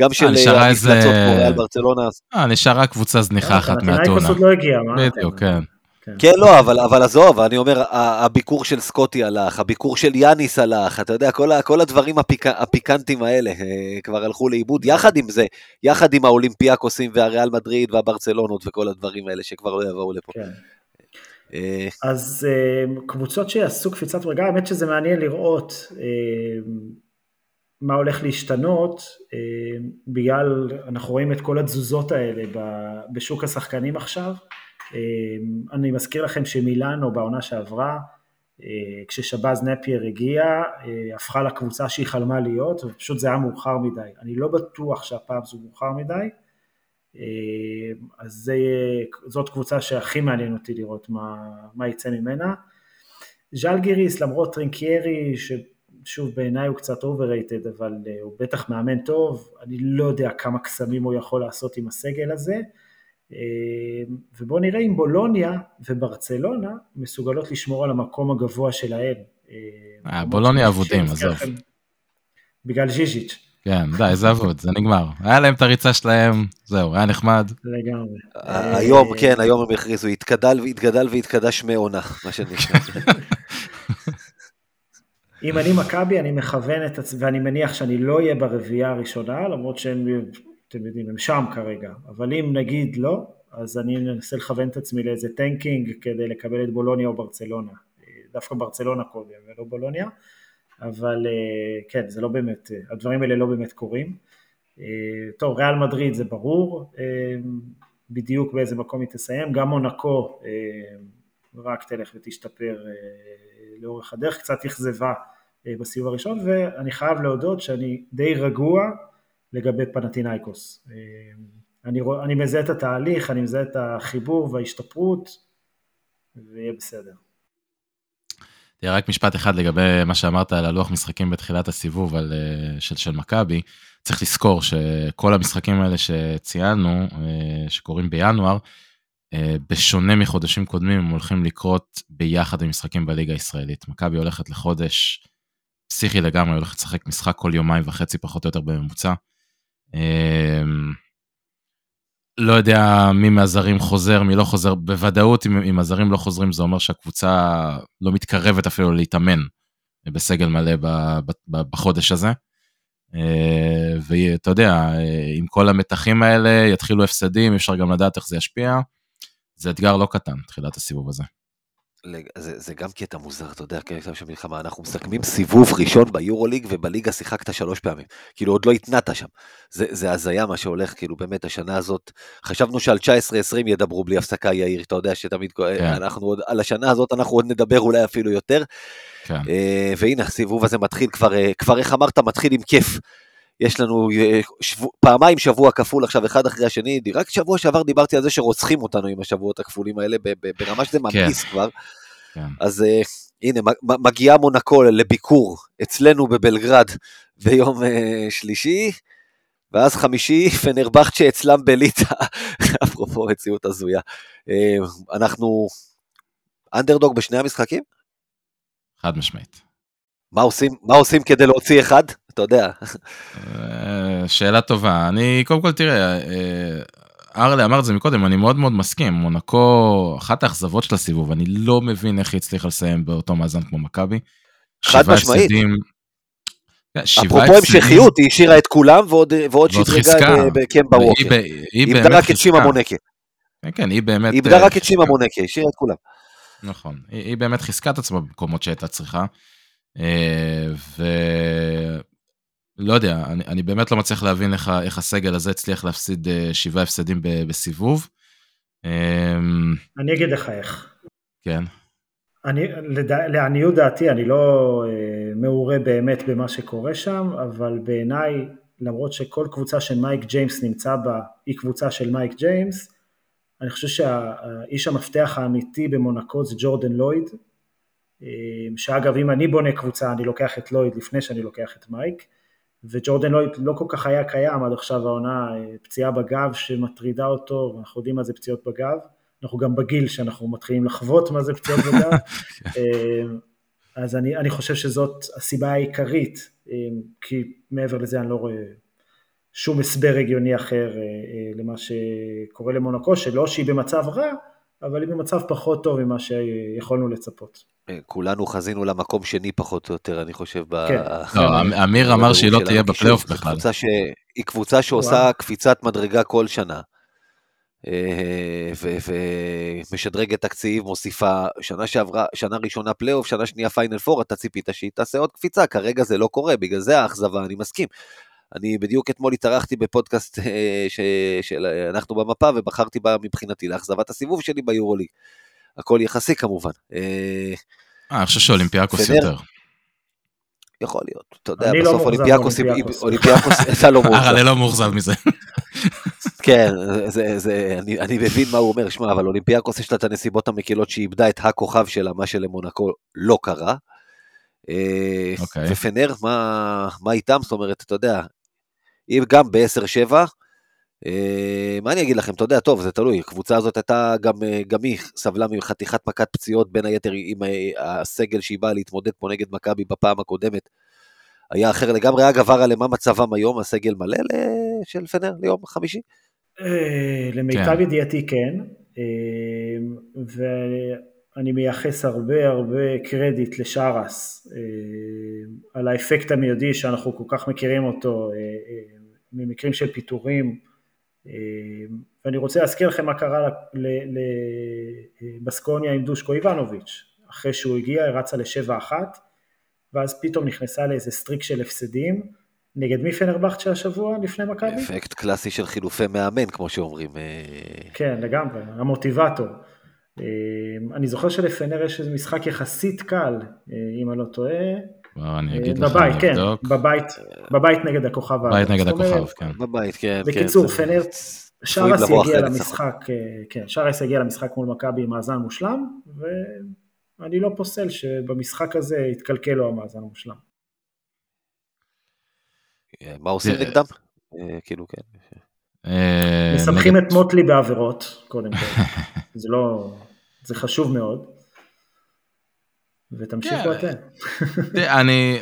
גם של המפלצות כמו ריאל ברצלונה. נשארה קבוצה זניחה אחת מהטונה. לא? בדיוק, כן. כן, כן, לא, אבל, אבל עזוב, אני אומר, הביקור של סקוטי הלך, הביקור של יאניס הלך, אתה יודע, כל, כל הדברים הפיק, הפיקנטים האלה אה, כבר הלכו לאיבוד, יחד עם זה, יחד עם האולימפיאקוסים והריאל מדריד והברצלונות וכל הדברים האלה שכבר לא יבואו לפה. כן. אה, אז אה, קבוצות שיעשו קפיצת רגע, האמת שזה מעניין לראות מה הולך להשתנות, בגלל, אנחנו רואים את כל התזוזות האלה בשוק השחקנים עכשיו. אמ, אני מזכיר לכם שמילאנו בעונה שעברה, אה, כששבאז נפייר הגיע, אה, הפכה לקבוצה שהיא חלמה להיות, ופשוט זה היה מאוחר מדי. אני לא בטוח שהפעם זה מאוחר מדי, אה, אז זה, זאת קבוצה שהכי מעניין אותי לראות מה, מה יצא ממנה. ז'לגיריס, למרות טרינקיירי, ששוב בעיניי הוא קצת overrated, אבל הוא בטח מאמן טוב, אני לא יודע כמה קסמים הוא יכול לעשות עם הסגל הזה. אמ, ובואו נראה אם בולוניה וברצלונה מסוגלות לשמור על המקום הגבוה שלהן. אמ, אה, בולוניה אבודים, עזוב. בגלל ז'יז'יץ'. כן, די, זה אבוד, זה נגמר. היה להם את הריצה שלהם, זהו, היה נחמד. לגמרי. היום, כן, היום הם הכריזו, התגדל והתגדל והתקדש מעונה, מה שנקרא. (laughs) אם אני מכבי, אני מכוון את עצמי, ואני מניח שאני לא אהיה ברביעייה הראשונה, למרות שהם, אתם יודעים, הם שם כרגע. אבל אם נגיד לא, אז אני אנסה לכוון את עצמי לאיזה tanking כדי לקבל את בולוניה או ברצלונה. דווקא ברצלונה קודם ולא בולוניה, אבל אה, כן, זה לא באמת, אה, הדברים האלה לא באמת קורים. אה, טוב, ריאל מדריד זה ברור, בדיוק באיזה מקום היא תסיים, גם מונקו רק תלך ותשתפר לאורך הדרך, קצת אכזבה בסיבוב הראשון, ואני חייב להודות שאני די רגוע לגבי פנטינאיקוס. אני, אני מזהה את התהליך, אני מזהה את החיבור וההשתפרות, ויהיה בסדר. תראה, רק משפט אחד לגבי מה שאמרת על הלוח משחקים בתחילת הסיבוב על, אה, של, של מכבי. צריך לזכור שכל המשחקים האלה שציינו, אה, שקורים בינואר, אה, בשונה מחודשים קודמים, הם הולכים לקרות ביחד עם משחקים בליגה הישראלית. מכבי הולכת לחודש פסיכי לגמרי, הולכת לשחק משחק כל יומיים וחצי פחות או יותר בממוצע. לא יודע מי מהזרים חוזר, מי לא חוזר, בוודאות אם, אם הזרים לא חוזרים זה אומר שהקבוצה לא מתקרבת אפילו להתאמן בסגל מלא ב, ב, ב, בחודש הזה. אה, ואתה יודע, עם כל המתחים האלה יתחילו הפסדים, אפשר גם לדעת איך זה ישפיע. זה אתגר לא קטן, תחילת הסיבוב הזה. זה, זה גם קטע מוזר, אתה יודע, כן, של מלחמה, אנחנו מסכמים סיבוב ראשון ביורוליג ובליגה שיחקת שלוש פעמים. כאילו, עוד לא התנעת שם. זה, זה הזיה מה שהולך, כאילו, באמת, השנה הזאת, חשבנו שעל 19-20 ידברו בלי הפסקה, יאיר, אתה יודע שתמיד, כן. אנחנו עוד, על השנה הזאת אנחנו עוד נדבר אולי אפילו יותר. כן. Uh, והנה, הסיבוב הזה מתחיל כבר, uh, כבר איך אמרת, מתחיל עם כיף. יש לנו אה, שבוע, פעמיים שבוע כפול עכשיו, אחד אחרי השני, רק שבוע שעבר דיברתי על זה שרוצחים אותנו עם השבועות הכפולים האלה, ברמה שזה ממליס כן. כבר. כן. אז uh, הנה, מגיעה מונקו לביקור אצלנו בבלגרד ביום uh, שלישי, ואז חמישי, פנרבכצ'ה אצלם בליטא, (laughs) אפרופו מציאות הזויה. Uh, אנחנו אנדרדוג בשני המשחקים? חד משמעית. מה עושים, מה עושים כדי להוציא אחד? אתה יודע. אה, שאלה טובה. אני, קודם כל, תראה, אה, ארלה אמר את זה מקודם, אני מאוד מאוד מסכים. מונקו, אחת האכזבות של הסיבוב, אני לא מבין איך היא הצליחה לסיים באותו מאזן כמו מכבי. חד משמעית. כן, אפרופו המשכיות, היא השאירה את כולם ועוד, ועוד שדרגה בקמבה ווקר. היא איבדה רק את שימה מונקה. כן, כן, היא באמת... היא איבדה רק את שימה מונקה, השאירה את כולם. נכון, היא, היא באמת חיזקה את עצמה במקומות שהייתה צריכה. ולא יודע, אני, אני באמת לא מצליח להבין איך, איך הסגל הזה הצליח להפסיד אה, שבעה הפסדים בסיבוב. אמ, אני אגיד לך איך. כן. אני, לדע, לעניות דעתי, אני לא אה, מעורה באמת במה שקורה שם, אבל בעיניי, למרות שכל קבוצה שמייק ג'יימס נמצא בה היא קבוצה של מייק ג'יימס, אני חושב שהאיש המפתח האמיתי במונקו זה ג'ורדן לויד, אמ, שאגב אם אני בונה קבוצה אני לוקח את לויד לפני שאני לוקח את מייק וג'ורדן לויד לא כל כך היה קיים עד עכשיו העונה אה, פציעה בגב שמטרידה אותו ואנחנו יודעים מה זה פציעות בגב. אנחנו גם בגיל שאנחנו מתחילים לחוות מה זה פציעות בגב. (laughs) אמ, אז אני, אני חושב שזאת הסיבה העיקרית אמ, כי מעבר לזה אני לא רואה שום הסבר הגיוני אחר אה, אה, למה שקורה למונקו שלא שהיא במצב רע אבל היא במצב פחות טוב ממה שיכולנו לצפות. אה, כולנו חזינו למקום שני פחות או יותר, אני חושב. כן. לא, (laughs) אמ- אמיר אמר שהיא לא תהיה בפלייאוף בכלל. היא קבוצה שעושה קפיצת מדרגה כל שנה. אה, ומשדרגת תקציב, מוסיפה שנה שעברה, שנה ראשונה פלייאוף, שנה שנייה פיינל פור, אתה ציפית שהיא תעשה עוד קפיצה, כרגע זה לא קורה, בגלל זה האכזבה, אני מסכים. אני בדיוק אתמול התארחתי בפודקאסט אה, של אנחנו במפה, ובחרתי בה מבחינתי לאכזבת הסיבוב שלי ביורוליג. הכל יחסי כמובן. אה, אני חושב שאולימפיאקוס יותר. יכול להיות, אתה יודע, לא בסוף אולימפיאקוס, אולימפיאקוס, (laughs) אתה לא מאוכזב. אני לא מאוכזב מזה. (laughs) כן, זה, זה, אני, אני מבין מה הוא אומר, שמע, אבל אולימפיאקוס יש לה את הנסיבות המקילות שהיא איבדה את הכוכב שלה, מה שלמונקו לא קרה. Okay. אה, אוקיי. ופנר, מה, מה איתם? זאת אומרת, אתה יודע, היא גם ב-10-7, אה, מה אני אגיד לכם, אתה יודע, טוב, זה תלוי, הקבוצה הזאת הייתה גם, אה, גם היא סבלה מחתיכת מכת פציעות, בין היתר עם הסגל שהיא באה להתמודד פה נגד מכבי בפעם הקודמת. היה אחר לגמרי. אגב, ארה, למה מצבם היום, הסגל מלא של פנר ליום חמישי? למיטב כן. ידיעתי כן, ואני מייחס הרבה הרבה קרדיט לשרס על האפקט המיידי שאנחנו כל כך מכירים אותו ממקרים של פיטורים. ואני רוצה להזכיר לכם מה קרה לבסקוניה עם דושקו איבנוביץ', אחרי שהוא הגיע, היא רצה לשבע אחת, ואז פתאום נכנסה לאיזה סטריק של הפסדים, נגד מי פנרבכט של השבוע לפני מכבי? אפקט קלאסי של חילופי מאמן, כמו שאומרים. כן, לגמרי, המוטיבטור. אני זוכר שלפנר יש איזה משחק יחסית קל, אם אני לא טועה. אני אגיד לך, בבית, כן, בבית, בבית נגד הכוכב. בבית נגד הכוכב, כן. בבית, כן. בקיצור, פנר, שרס יגיע למשחק, כן, שרס יגיע למשחק מול מכבי עם מאזן מושלם, ואני לא פוסל שבמשחק הזה יתקלקל לו המאזן המושלם. מה עושים נגדם? כאילו, כן. מסמכים את מוטלי בעבירות, קודם כל. (laughs) זה לא, זה חשוב מאוד. ותמשיכו אתם. אני,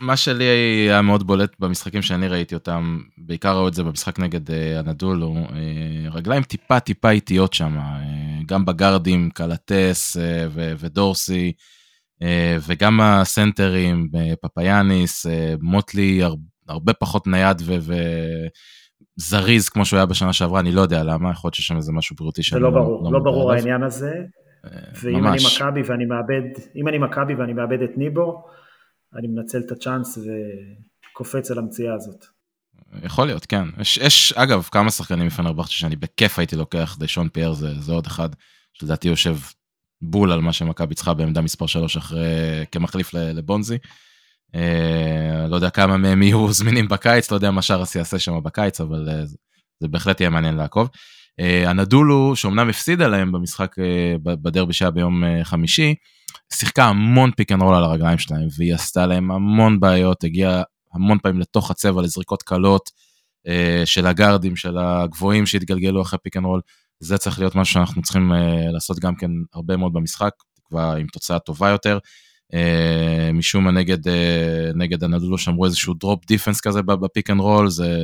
מה שלי היה מאוד בולט במשחקים שאני ראיתי אותם, בעיקר ראו את זה במשחק נגד אנאדולו, רגליים טיפה טיפה איטיות שם, גם בגארדים, קלטס ודורסי, וגם הסנטרים, פפאיאניס, מוטלי הרבה פחות נייד וזריז כמו שהוא היה בשנה שעברה, אני לא יודע למה, יכול להיות שיש שם איזה משהו בריאותי זה לא ברור, לא ברור העניין הזה. ואם אני מכבי ואני מאבד, אם אני מכבי ואני מאבד את ניבו, אני מנצל את הצ'אנס וקופץ על המציאה הזאת. יכול להיות, כן. יש, יש אגב, כמה שחקנים מפנרבכטה שאני בכיף הייתי לוקח, דיישון פייר זה, זה עוד אחד, שלדעתי יושב בול על מה שמכבי צריכה בעמדה מספר 3 אחרי, כמחליף לבונזי. אה, לא יודע כמה מהם יהיו זמינים בקיץ, לא יודע מה שאראס יעשה שם בקיץ, אבל אה, זה בהחלט יהיה מעניין לעקוב. אה, אנאדולו, שאומנם הפסידה להם במשחק אה, בדרבי שהיה ביום אה, חמישי, שיחקה המון pick and roll על הרגליים שלהם, והיא עשתה להם המון בעיות, הגיעה המון פעמים לתוך הצבע לזריקות קלות של הגארדים, של הגבוהים שהתגלגלו אחרי pick and roll. זה צריך להיות משהו שאנחנו צריכים לעשות גם כן הרבה מאוד במשחק, תקווה עם תוצאה טובה יותר. משום מה נגד, נגד אנאדולו שמרו איזשהו drop defense כזה ב pick and roll, זה,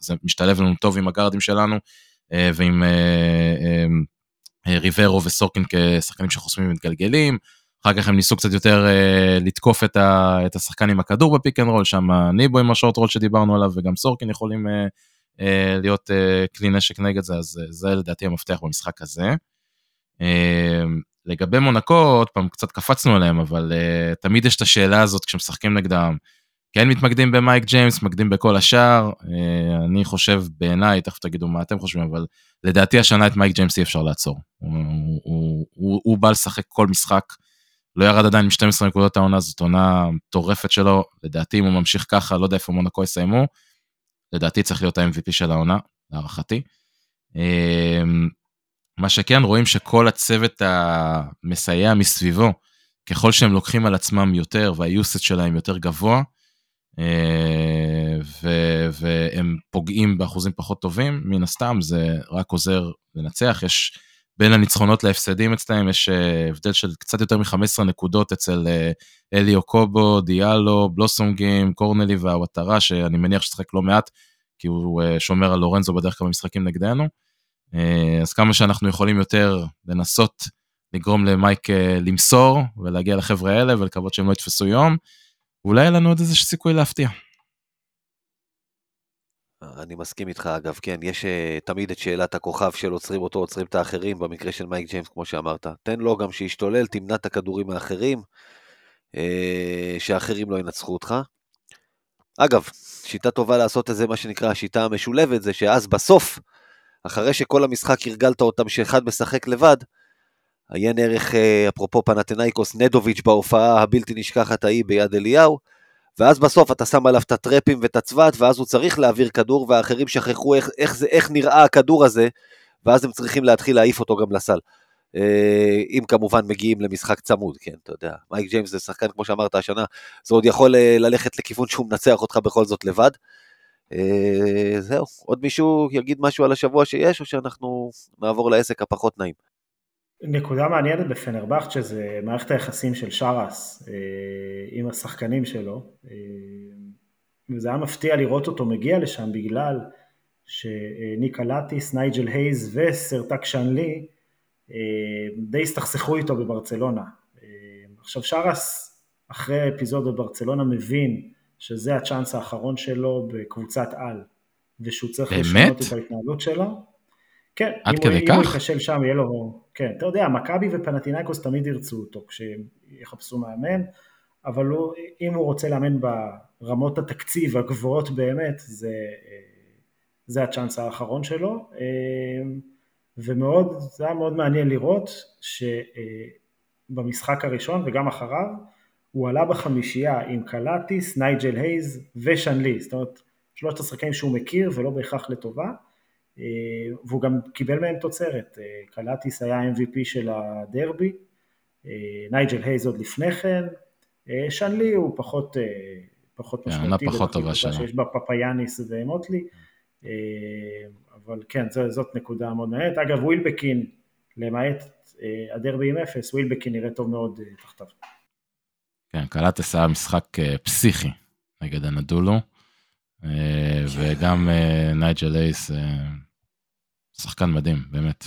זה משתלב לנו טוב עם הגארדים שלנו. אה, ועם אה, אה, ריברו וסורקין כשחקנים שחוסמים ומתגלגלים. אחר כך הם ניסו קצת יותר לתקוף את, השחקן עם הכדור ב pick and roll, שם ניבו עם ה short roll שדיברנו עליו וגם סורקין יכולים להיות כלי נשק נגד זה, אז זה לדעתי המפתח במשחק הזה. לגבי מונקו, עוד פעם, קצת קפצנו עליהם, אבל תמיד יש את השאלה הזאת כשמשחקים נגדם, כן מתמקדים במייק ג'יימס, מתמקדים בכל השאר. אה, אני חושב בעיניי, תכף תגידו מה אתם חושבים, אבל לדעתי השנה את מייק ג'יימס אי אפשר לעצור. הוא, הוא, הוא, הוא בא לשחק כל משחק, לא ירד עדיין עם 12 נקודות העונה, זאת עונה מטורפת שלו. לדעתי אם הוא ממשיך ככה, לא יודע איפה מונקו יסיימו, לדעתי צריך להיות ה-MVP של העונה, להערכתי. אה, מה שכן, רואים שכל הצוות המסייע מסביבו, ככל שהם לוקחים על עצמם יותר והיוסט שלהם יותר גבוה, ו- והם פוגעים באחוזים פחות טובים, מן הסתם זה רק עוזר לנצח. יש בין הניצחונות להפסדים אצלהם, יש אה, הבדל של קצת יותר מ-15 נקודות אצל אה, אליו קובו, דיאלו, בלוסום גיים, קורנלי והוואטרה, שאני מניח ששחק לא מעט, כי הוא שומר על לורנזו בדרך כלל במשחקים נגדנו. אז כמה שאנחנו יכולים יותר לנסות לגרום למייק למסור ולהגיע לחבר'ה האלה ולקוות שהם לא יתפסו יום. ואולי יהיה לנו עוד איזה סיכוי להפתיע. אני מסכים איתך אגב, כן, יש uh, תמיד את שאלת הכוכב של עוצרים אותו, עוצרים את האחרים, במקרה של מייק ג'יימס, כמו שאמרת. תן לו גם שישתולל, תמנע את הכדורים האחרים, uh, שאחרים לא ינצחו אותך. אגב, שיטה טובה לעשות את זה, מה שנקרא השיטה המשולבת, זה שאז בסוף, אחרי שכל המשחק הרגלת אותם שאחד משחק לבד, עיין ערך, אה, אפרופו פנתנאיקוס, נדוביץ' בהופעה הבלתי נשכחת ההיא ביד אליהו, ואז בסוף אתה שם עליו את הטרפים ואת הצוות, ואז הוא צריך להעביר כדור, והאחרים שכחו איך, איך, זה, איך נראה הכדור הזה, ואז הם צריכים להתחיל להעיף אותו גם לסל. אה, אם כמובן מגיעים למשחק צמוד, כן, אתה יודע. מייק ג'יימס זה שחקן, כמו שאמרת השנה, זה עוד יכול אה, ללכת לכיוון שהוא מנצח אותך בכל זאת לבד. זהו, עוד מישהו יגיד משהו על השבוע שיש, או שאנחנו נעבור לעסק הפחות נעים? נקודה מעניינת בפנרבכט שזה מערכת היחסים של שרס אה, עם השחקנים שלו. אה, וזה היה מפתיע לראות אותו מגיע לשם בגלל שניקה לטיס, נייג'ל הייז וסרטק שאנלי די הסתכסכו איתו בברצלונה. עכשיו שרס אחרי אפיזוד בברצלונה מבין שזה הצ'אנס האחרון שלו בקבוצת על, ושהוא צריך באמת? לשנות את ההתנהלות שלו. כן, עד אם כדי הוא, אם הוא כך? ייכשל שם יהיה לו, כן, אתה יודע, מכבי ופנטינקוס תמיד ירצו אותו כשהם יחפשו מאמן, אבל הוא, אם הוא רוצה לאמן ברמות התקציב הגבוהות באמת, זה, זה הצ'אנס האחרון שלו, ומאוד, זה היה מאוד מעניין לראות שבמשחק הראשון וגם אחריו, הוא עלה בחמישייה עם קלטיס, נייג'ל הייז ושאנלי, זאת אומרת שלושת השחקנים שהוא מכיר ולא בהכרח לטובה, והוא גם קיבל מהם תוצרת, קלטיס היה MVP של הדרבי, נייג'ל הייז עוד לפני כן, סאנלי הוא פחות, פחות כן, משמעותי, עונה פחות טובה שלו. שיש בה פפאיאניס ומוטלי, אבל כן, זו- זאת נקודה מאוד מעניינת. אגב, ווילבקין, למעט אה, הדרבי עם אפס, ווילבקין נראה טוב מאוד אה, תחתיו. כן, קלטס היה משחק אה, פסיכי נגד אנאדולו, אה, וגם אה, נייג'ל הייז, אה, שחקן מדהים, באמת.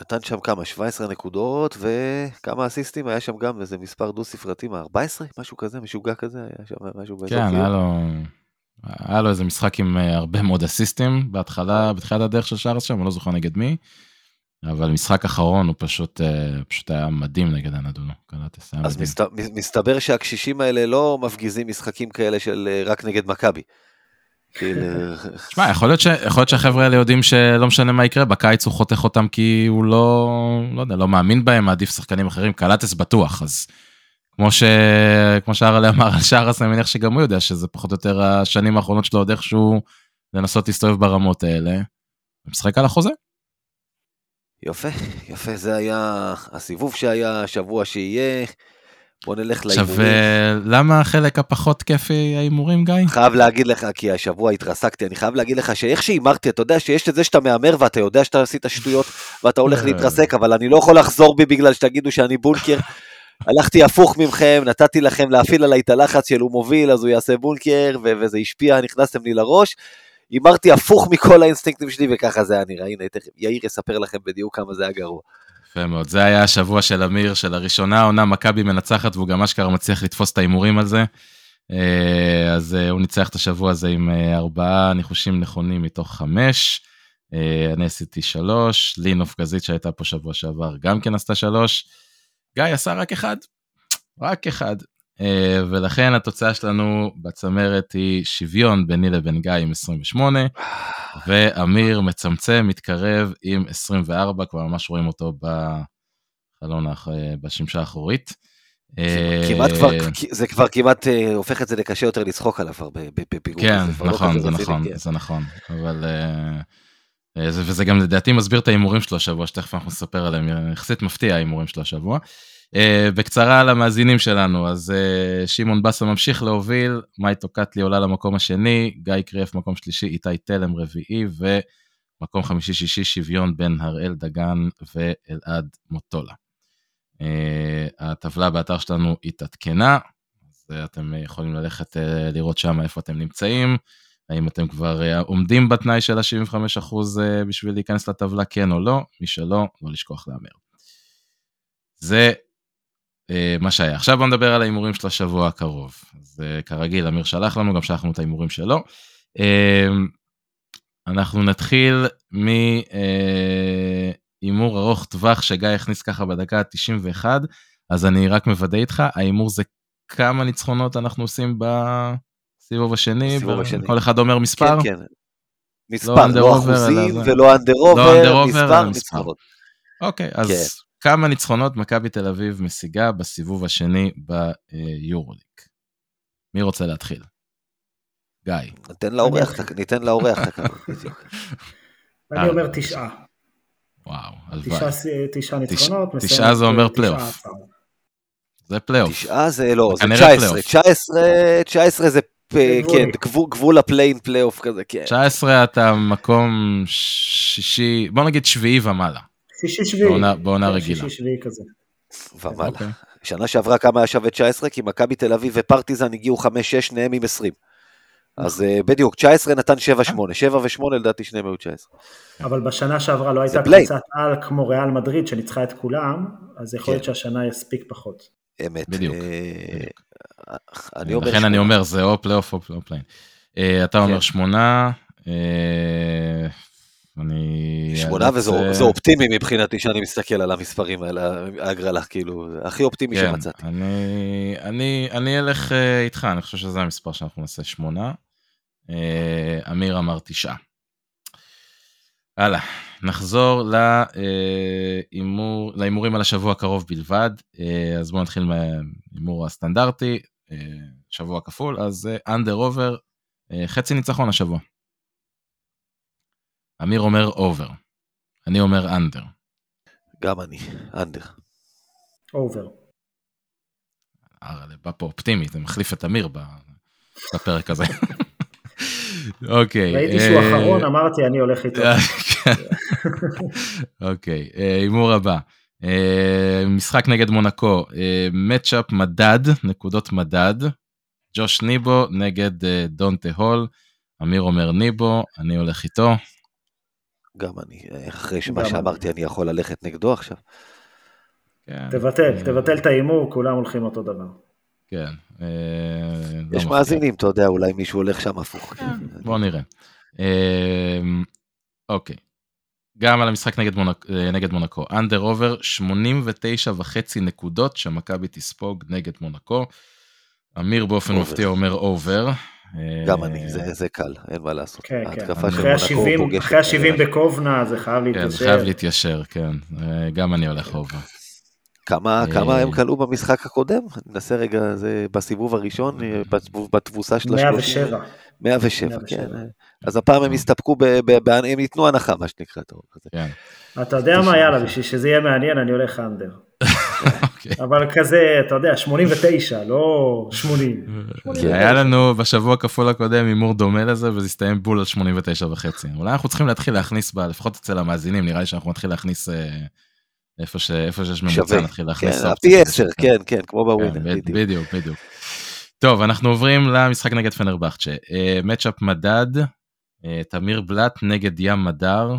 נתן שם כמה? 17 נקודות וכמה אסיסטים? היה שם גם איזה מספר דו ספרתי, מה? 14? משהו כזה, משוגע כזה? היה שם משהו באזור כן, כאילו? היה לו, היה לו איזה משחק עם אה, הרבה מאוד אסיסטים בהתחלה, בתחילת הדרך של שרס שם, אני לא זוכר נגד מי, אבל משחק אחרון הוא פשוט, אה, פשוט היה מדהים נגד היה אז. מסת... מסתבר שהקשישים האלה לא מפגיזים משחקים כאלה של אה, רק נגד מכבי. כאילו, שמע, יכול להיות, שהחבר'ה האלה יודעים שלא משנה מה יקרה, בקיץ הוא חותך אותם כי הוא לא, לא יודע, לא מאמין בהם, מעדיף שחקנים אחרים, קלטס בטוח, אז כמו, ש... כמו שהרלה אמר על שרס, אני מניח שגם הוא יודע שזה פחות או יותר השנים האחרונות שלו עוד איכשהו לנסות להסתובב ברמות האלה, ומשחק על החוזה. יפה, יפה, זה היה הסיבוב שהיה, השבוע שיהיה. בוא נלך עכשיו, להימורים. אה, למה החלק הפחות כיפי ההימורים, גיא? חייב להגיד לך, כי השבוע התרסקתי, אני חייב להגיד לך שאיך שהימרתי, אתה יודע שיש את זה שאתה מהמר ואתה יודע שאתה עשית שטויות ואתה הולך להתרסק, אבל אני לא יכול לחזור בי בגלל שתגידו שאני בונקר. הלכתי הפוך ממכם, נתתי לכם להפעיל עליי את הלחץ של הוא מוביל, אז הוא יעשה בונקר, ו- וזה השפיע, נכנסתם לי לראש. הימרתי הפוך מכל האינסטינקטים שלי, וככה זה היה נראה. הנה, יאיר יספר לכם בדיוק כמה זה היה גרוע. יפה מאוד, זה היה השבוע של אמיר, של הראשונה העונה מכבי מנצחת, והוא גם אשכרה מצליח לתפוס את ההימורים על זה. אה, אז אה, הוא ניצח את השבוע הזה עם אה, ארבעה ניחושים נכונים מתוך חמש. אני עשיתי שלוש, לינוף גזית שהייתה פה שבוע שעבר גם כן עשתה שלוש. גיא עשה רק אחד, רק אחד. אה, ולכן התוצאה שלנו בצמרת היא שוויון ביני לבין גיא עם 28, ואמיר מצמצם, מתקרב עם 24, כבר ממש רואים אותו בחלון, האח- בשמשה האחורית. אה, כמעט כבר, זה כבר כמעט אה, הופך את זה לקשה יותר לצחוק עליו ב- בפיגור. כן, לא נכון, זה נכון, כן. זה נכון, אבל... אה, אה, זה- וזה גם לדעתי מסביר את ההימורים שלו השבוע, שתכף אנחנו נספר עליהם, יחסית מפתיע ההימורים שלו השבוע. אה, בקצרה על המאזינים שלנו, אז אה, שמעון בסה ממשיך להוביל, מאיטו קטלי עולה למקום השני, גיא קריאף מקום שלישי, איתי תלם רביעי, ומקום חמישי-שישי שוויון בין הראל דגן ואלעד מוטולה. אה, הטבלה באתר שלנו התעדכנה, אז אתם יכולים ללכת לראות שם איפה אתם נמצאים. האם אתם כבר עומדים בתנאי של ה-75% אה, בשביל להיכנס לטבלה, כן או לא? מי שלא, לא לשכוח להמר. זה מה שהיה. עכשיו בוא נדבר על ההימורים של השבוע הקרוב. אז אה, כרגיל, אמיר שלח לנו, גם שלחנו את ההימורים שלו. אה, אנחנו נתחיל מהימור ארוך טווח שגיא הכניס ככה בדקה ה-91, אז אני רק מוודא איתך, ההימור זה כמה ניצחונות אנחנו עושים בסיבוב השני. כל אחד אומר מספר? כן, כן. מספר, לא over, אחוזים זה. ולא אנדר לא אובר, מספר. מספרות. אוקיי, אז כן. כמה ניצחונות מכבי תל אביב משיגה בסיבוב השני ביורוליג? מי רוצה להתחיל? גיא. ניתן לאורח, ניתן לאורח את הכבוד, (laughs) בדיוק. אה, אני אומר תשעה. וואו, הלוואי. תשעה ניצחונות. תשעה זה אומר בתשעה פלייאוף. זה פלייאוף. תשעה זה לא, זה כנראה 19, פלייאוף. 19, 19 זה. כן, גבול- גבול הפליי-אין פלייאוף כזה, כן. 19 אתה מקום שישי, בוא נגיד שביעי ומעלה. שישי שביעי. בעונה בעונה כן, רגילה. שישי שביעי כזה. ומעלה. Okay. אוקיי. שנה שעברה כמה היה שווה 19? כי מכבי תל אביב ופרטיזן הגיעו 5-6, שניהם עם 20. אז נכון. אה, בדיוק, 19 נתן 7-8, 7 ו-8 לדעתי שניהם היו 19. אבל בשנה שעברה לא הייתה קבוצת על כמו ריאל מדריד שניצחה את כולם, אז יכול להיות כן. שהשנה יספיק פחות. אמת. בדיוק. אה, אה, לכן אני אומר, זה או פלייאוף או פלייאוף אתה אומר כן. 8, אני... שמונה וזה אופטימי מבחינתי שאני מסתכל על המספרים האלה, ההגרלה, כאילו, הכי אופטימי כן, שמצאתי. אני, אני, אני אלך איתך, אני חושב שזה המספר שאנחנו נעשה שמונה. אה, אמיר אמר תשעה. הלאה, נחזור להימור, להימורים על השבוע הקרוב בלבד. אה, אז בואו נתחיל מההימור הסטנדרטי, אה, שבוע כפול, אז אנדר אובר, חצי ניצחון השבוע. אמיר אומר over, אני אומר under. גם אני, under. over. בא פה אופטימי, זה מחליף את אמיר בפרק הזה. (laughs) אוקיי. ראיתי שהוא אה, אחרון, אמרתי, אני הולך איתו. אוקיי, אה, הימור הבא. אה, משחק נגד מונקו, matchup מדד, נקודות מדד. ג'וש ניבו נגד דונטה הול. אמיר אומר ניבו, אני הולך איתו. גם אני, אחרי מה שאמרתי, אני יכול ללכת נגדו עכשיו. כן. תבטל, תבטל את ההימור, כולם הולכים אותו דבר. כן. אה, לא יש מאזינים, אתה יודע, אולי מישהו הולך שם הפוך. כן. בוא נראה. אה, אוקיי. גם על המשחק נגד, מונק, אה, נגד מונקו. אנדר עובר 89 וחצי נקודות שמכבי תספוג נגד מונקו. אמיר באופן. מפתיע אומר over. גם אני, זה, זה קל, אין מה לעשות. כן, כן. אחרי ה-70 בקובנה זה חייב להתיישר. כן, זה חייב להתיישר, כן. גם אני הולך over. כמה, כמה הם קלעו במשחק הקודם? ננסה רגע, זה בסיבוב הראשון, אה, בתבוסה של השלושים. 107. 107, כן. אז הפעם הם יסתפקו, הם ייתנו הנחה, מה שנקרא. כן. אתה יודע מה, יאללה, בשביל שזה יהיה מעניין, אני הולך under. אוקיי. אבל כזה, אתה יודע, 89, לא 80. כי היה לנו בשבוע כפול הקודם הימור דומה לזה, וזה הסתיים בול על 89 וחצי. אולי אנחנו צריכים להתחיל להכניס, לפחות אצל המאזינים, נראה לי שאנחנו נתחיל להכניס אה, איפה, ש, איפה שיש ממוצע נתחיל להכניס כן, פי 10, כן, כן, כמו בווינר, כן, בדיוק. בדיוק, בדיוק. טוב, אנחנו עוברים למשחק נגד פנרבכצ'ה. מצ'אפ מדד, אה, תמיר בלאט נגד ים מדר.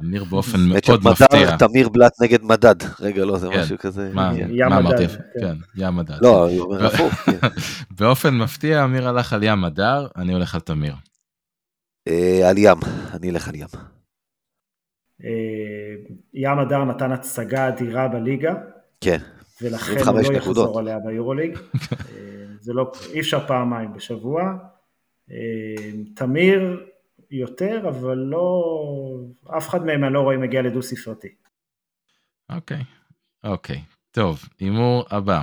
אמיר באופן מאוד מפתיע. תמיר בלאט נגד מדד. רגע, לא, זה כן. משהו כזה. מה, מה אמרתי? כן, ים מדד. לא, הפוך. (laughs) באופן מפתיע, אמיר הלך על ים מדר, אני הולך על תמיר. אה, על ים, אני אלך על ים. אה, ים הדר נתן הצגה אדירה בליגה. כן. ולכן הוא לא יחזור עליה ביורוליג. (laughs) אה, זה לא, אי אפשר פעמיים בשבוע. תמיר יותר, אבל לא, אף אחד מהם אני לא רואה מגיע לדו ספרתי. אוקיי, אוקיי, טוב, הימור הבא.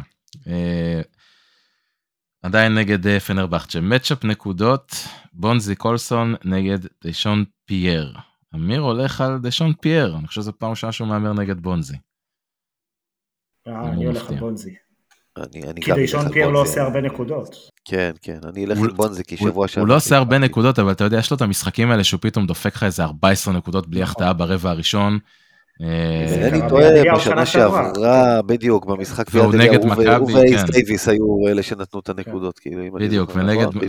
עדיין נגד פנרבכצ'ה, מצ'אפ נקודות, בונזי קולסון נגד דיישון פייר. אמיר הולך על דשון פייר, אני חושב שזו פעם ראשונה שהוא מהמר נגד בונזי. אה, אני הולך על בונזי. כי דשון פייר לא עושה הרבה נקודות. כן, כן, אני אלך על בונזי כי שבוע שעבר... הוא לא עושה הרבה נקודות, אבל אתה יודע, יש לו את המשחקים האלה שהוא פתאום דופק לך איזה 14 נקודות בלי החטאה נכון. ברבע הראשון. אה, אני טועה, בשנה שעברה, בדיוק, במשחק פיאדליה, הוא ואייס כן. דייוויס היו אלה שנתנו את הנקודות, כאילו, בדיוק,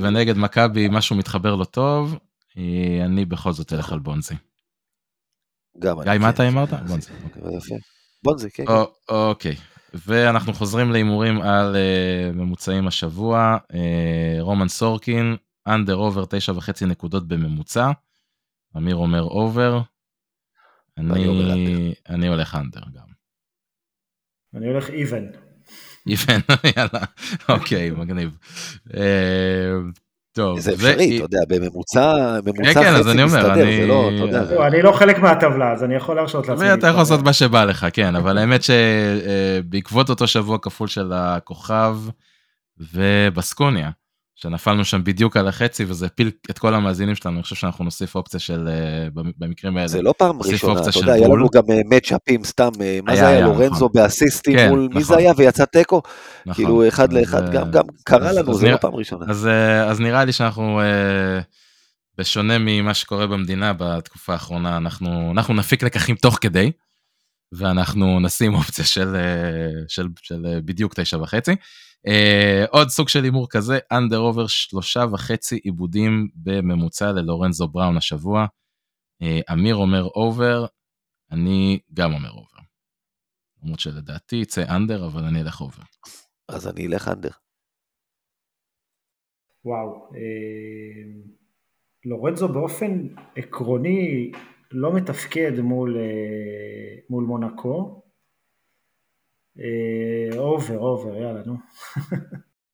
ונגד מכבי משהו מתחבר לו טוב, אה, אני בכל זאת אלך על בונזי. גם אני. גיא, מה אתה אמרת? בונזי. בונזי, כן. אוקיי. ואנחנו חוזרים להימורים על uh, ממוצעים השבוע. Uh, רומן סורקין, under over תשע וחצי נקודות בממוצע. אמיר אומר over. אני, אני הולך under גם. אני הולך איבן. איבן, (laughs) יאללה, אוקיי, מגניב. Uh, טוב, זה אפשרי, אתה יודע, בממוצע, ממוצע כן, כן, אז אני אומר, אני... לא, אתה יודע. לא, אני לא חלק מהטבלה, אז אני יכול להרשות לעצמי. אתה יכול לעשות מה שבא לך, כן, אבל האמת שבעקבות אותו שבוע כפול של הכוכב ובסקוניה, שנפלנו שם בדיוק על החצי וזה הפיל את כל המאזינים שלנו, אני חושב שאנחנו נוסיף אופציה של, אה, במקרים האלה. זה לא פעם ראשונה, אתה יודע, היה לנו גם מצ'אפים אה, סתם, אה, מה זה היה, לורנזו נכון. באסיסטים כן, מול מי זה נכון. היה ויצא תיקו, נכון. כאילו אחד לאחד, גם קרה לנו, זה לא פעם ראשונה. אז נראה לי שאנחנו, בשונה ממה שקורה במדינה בתקופה האחרונה, אנחנו נפיק לקחים תוך כדי. ואנחנו נשים אופציה של, של, של בדיוק תשע וחצי. עוד סוג של הימור כזה, under over שלושה וחצי איבודים בממוצע ללורנזו בראון השבוע. אמיר אומר over, אני גם אומר over. למרות שלדעתי יצא under, אבל אני אלך over. אז אני אלך under. וואו, אה, לורנזו באופן עקרוני לא מתפקד מול, אה, מול מונקו. אה, over, over, יאללה, נו.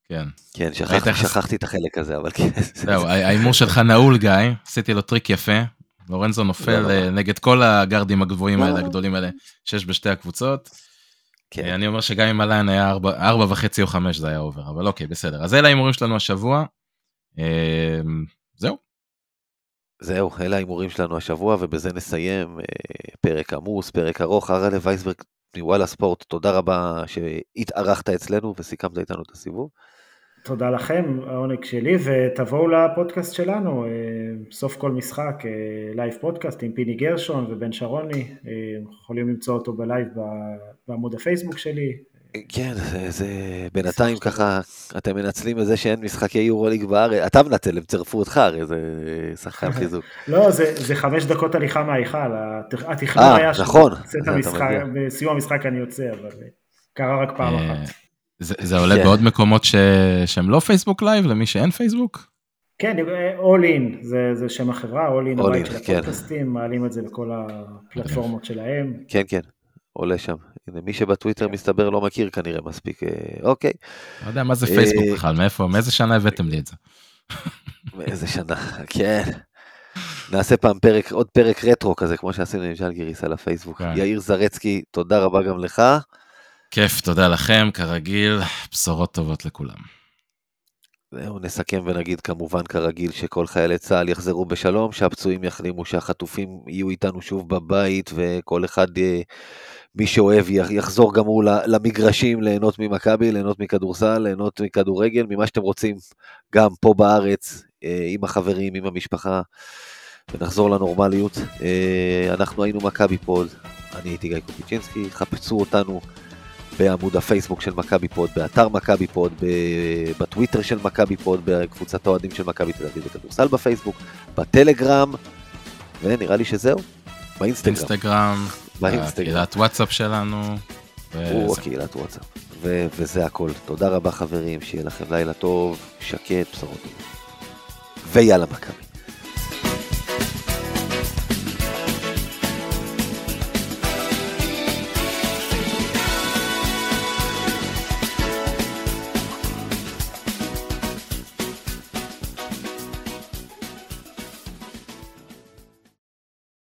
כן. כן, שכח, שכחתי את החלק הזה, אבל כן. זהו, ההימור שלך נעול, גיא, עשיתי לו טריק יפה. לורנזו נופל לא, לא. נגד כל הגארדים הגבוהים לא, האלה, הגדולים האלה, שיש בשתי הקבוצות. כן. אני אומר שגם אם ה line היה ארבע וחצי או חמש זה היה over, אבל אוקיי, בסדר. אז אלה ההימורים שלנו השבוע. זהו. זהו, אלה ההימורים שלנו השבוע, ובזה נסיים. אה, פרק עמוס, פרק ארוך. אראל'ה וייסברג מוואלה ספורט, תודה רבה שהתארחת אצלנו וסיכמת איתנו את הסיבוב. תודה לכם, העונג שלי, ותבואו לפודקאסט שלנו, אה, סוף כל משחק, live אה, פודקאסט עם פיני גרשון ובן שרוני, יכולים למצוא אותו ב live בעמוד הפייסבוק שלי, כן, זה, זה בינתיים ככה, אתם מנצלים את זה שאין משחקי יורוליג בארץ, אתה מנצל, הם צירפו אותך הרי, זה שחקן (laughs) חיזוק. לא, זה, זה חמש דקות הליכה מההיכל, התכנון אה, היה נכון. בסיום המשחק אני יוצא, אבל קרה רק פעם אה, אחת. זה, זה עולה כן. בעוד מקומות ש... שהם לא פייסבוק live, למי שאין פייסבוק? כן, All In, זה, זה שם החברה, All In, הבית של כן. הפודקאסטים, מעלים את זה בכל הפלטפורמות שלהם. כן, כן, עולה שם. הנה, מי שבטוויטר כן. מסתבר לא מכיר כנראה מספיק, אה, אוקיי. לא יודע מה זה פייסבוק אה, בכלל, מאיפה, מאיזה שנה הבאתם לי את זה? מאיזה שנה, (laughs) כן. נעשה פעם פרק, עוד פרק רטרו כזה, כמו שעשינו עם ז'לגיריס על הפייסבוק. כן. יאיר זרצקי, תודה רבה גם לך. כיף, תודה לכם, כרגיל, בשורות טובות לכולם. זהו, נסכם ונגיד כמובן כרגיל שכל חיילי צה"ל יחזרו בשלום, שהפצועים יחלימו, שהחטופים יהיו איתנו שוב בבית וכל אחד, אה, מי שאוהב, יחזור גם הוא למגרשים, ליהנות ממכבי, ליהנות מכדורסל, ליהנות מכדורגל, ממה שאתם רוצים, גם פה בארץ, אה, עם החברים, עם המשפחה, ונחזור לנורמליות. אה, אנחנו היינו מכבי פוד, אני הייתי גיא קופיצ'ינסקי, חפשו אותנו. בעמוד הפייסבוק של מכבי פוד, באתר מכבי פוד, בטוויטר של מכבי פוד, בקבוצת האוהדים של מכבי תל אביב בכדורסל בפייסבוק, בטלגרם, ונראה לי שזהו, באינסטגרם. אינסטגרם, בקהילת וואטסאפ שלנו. או הקהילת וואטסאפ. ו- וזה הכל. תודה רבה חברים, שיהיה לכם לילה טוב, שקט, בשורות טובות. ויאללה מכבי.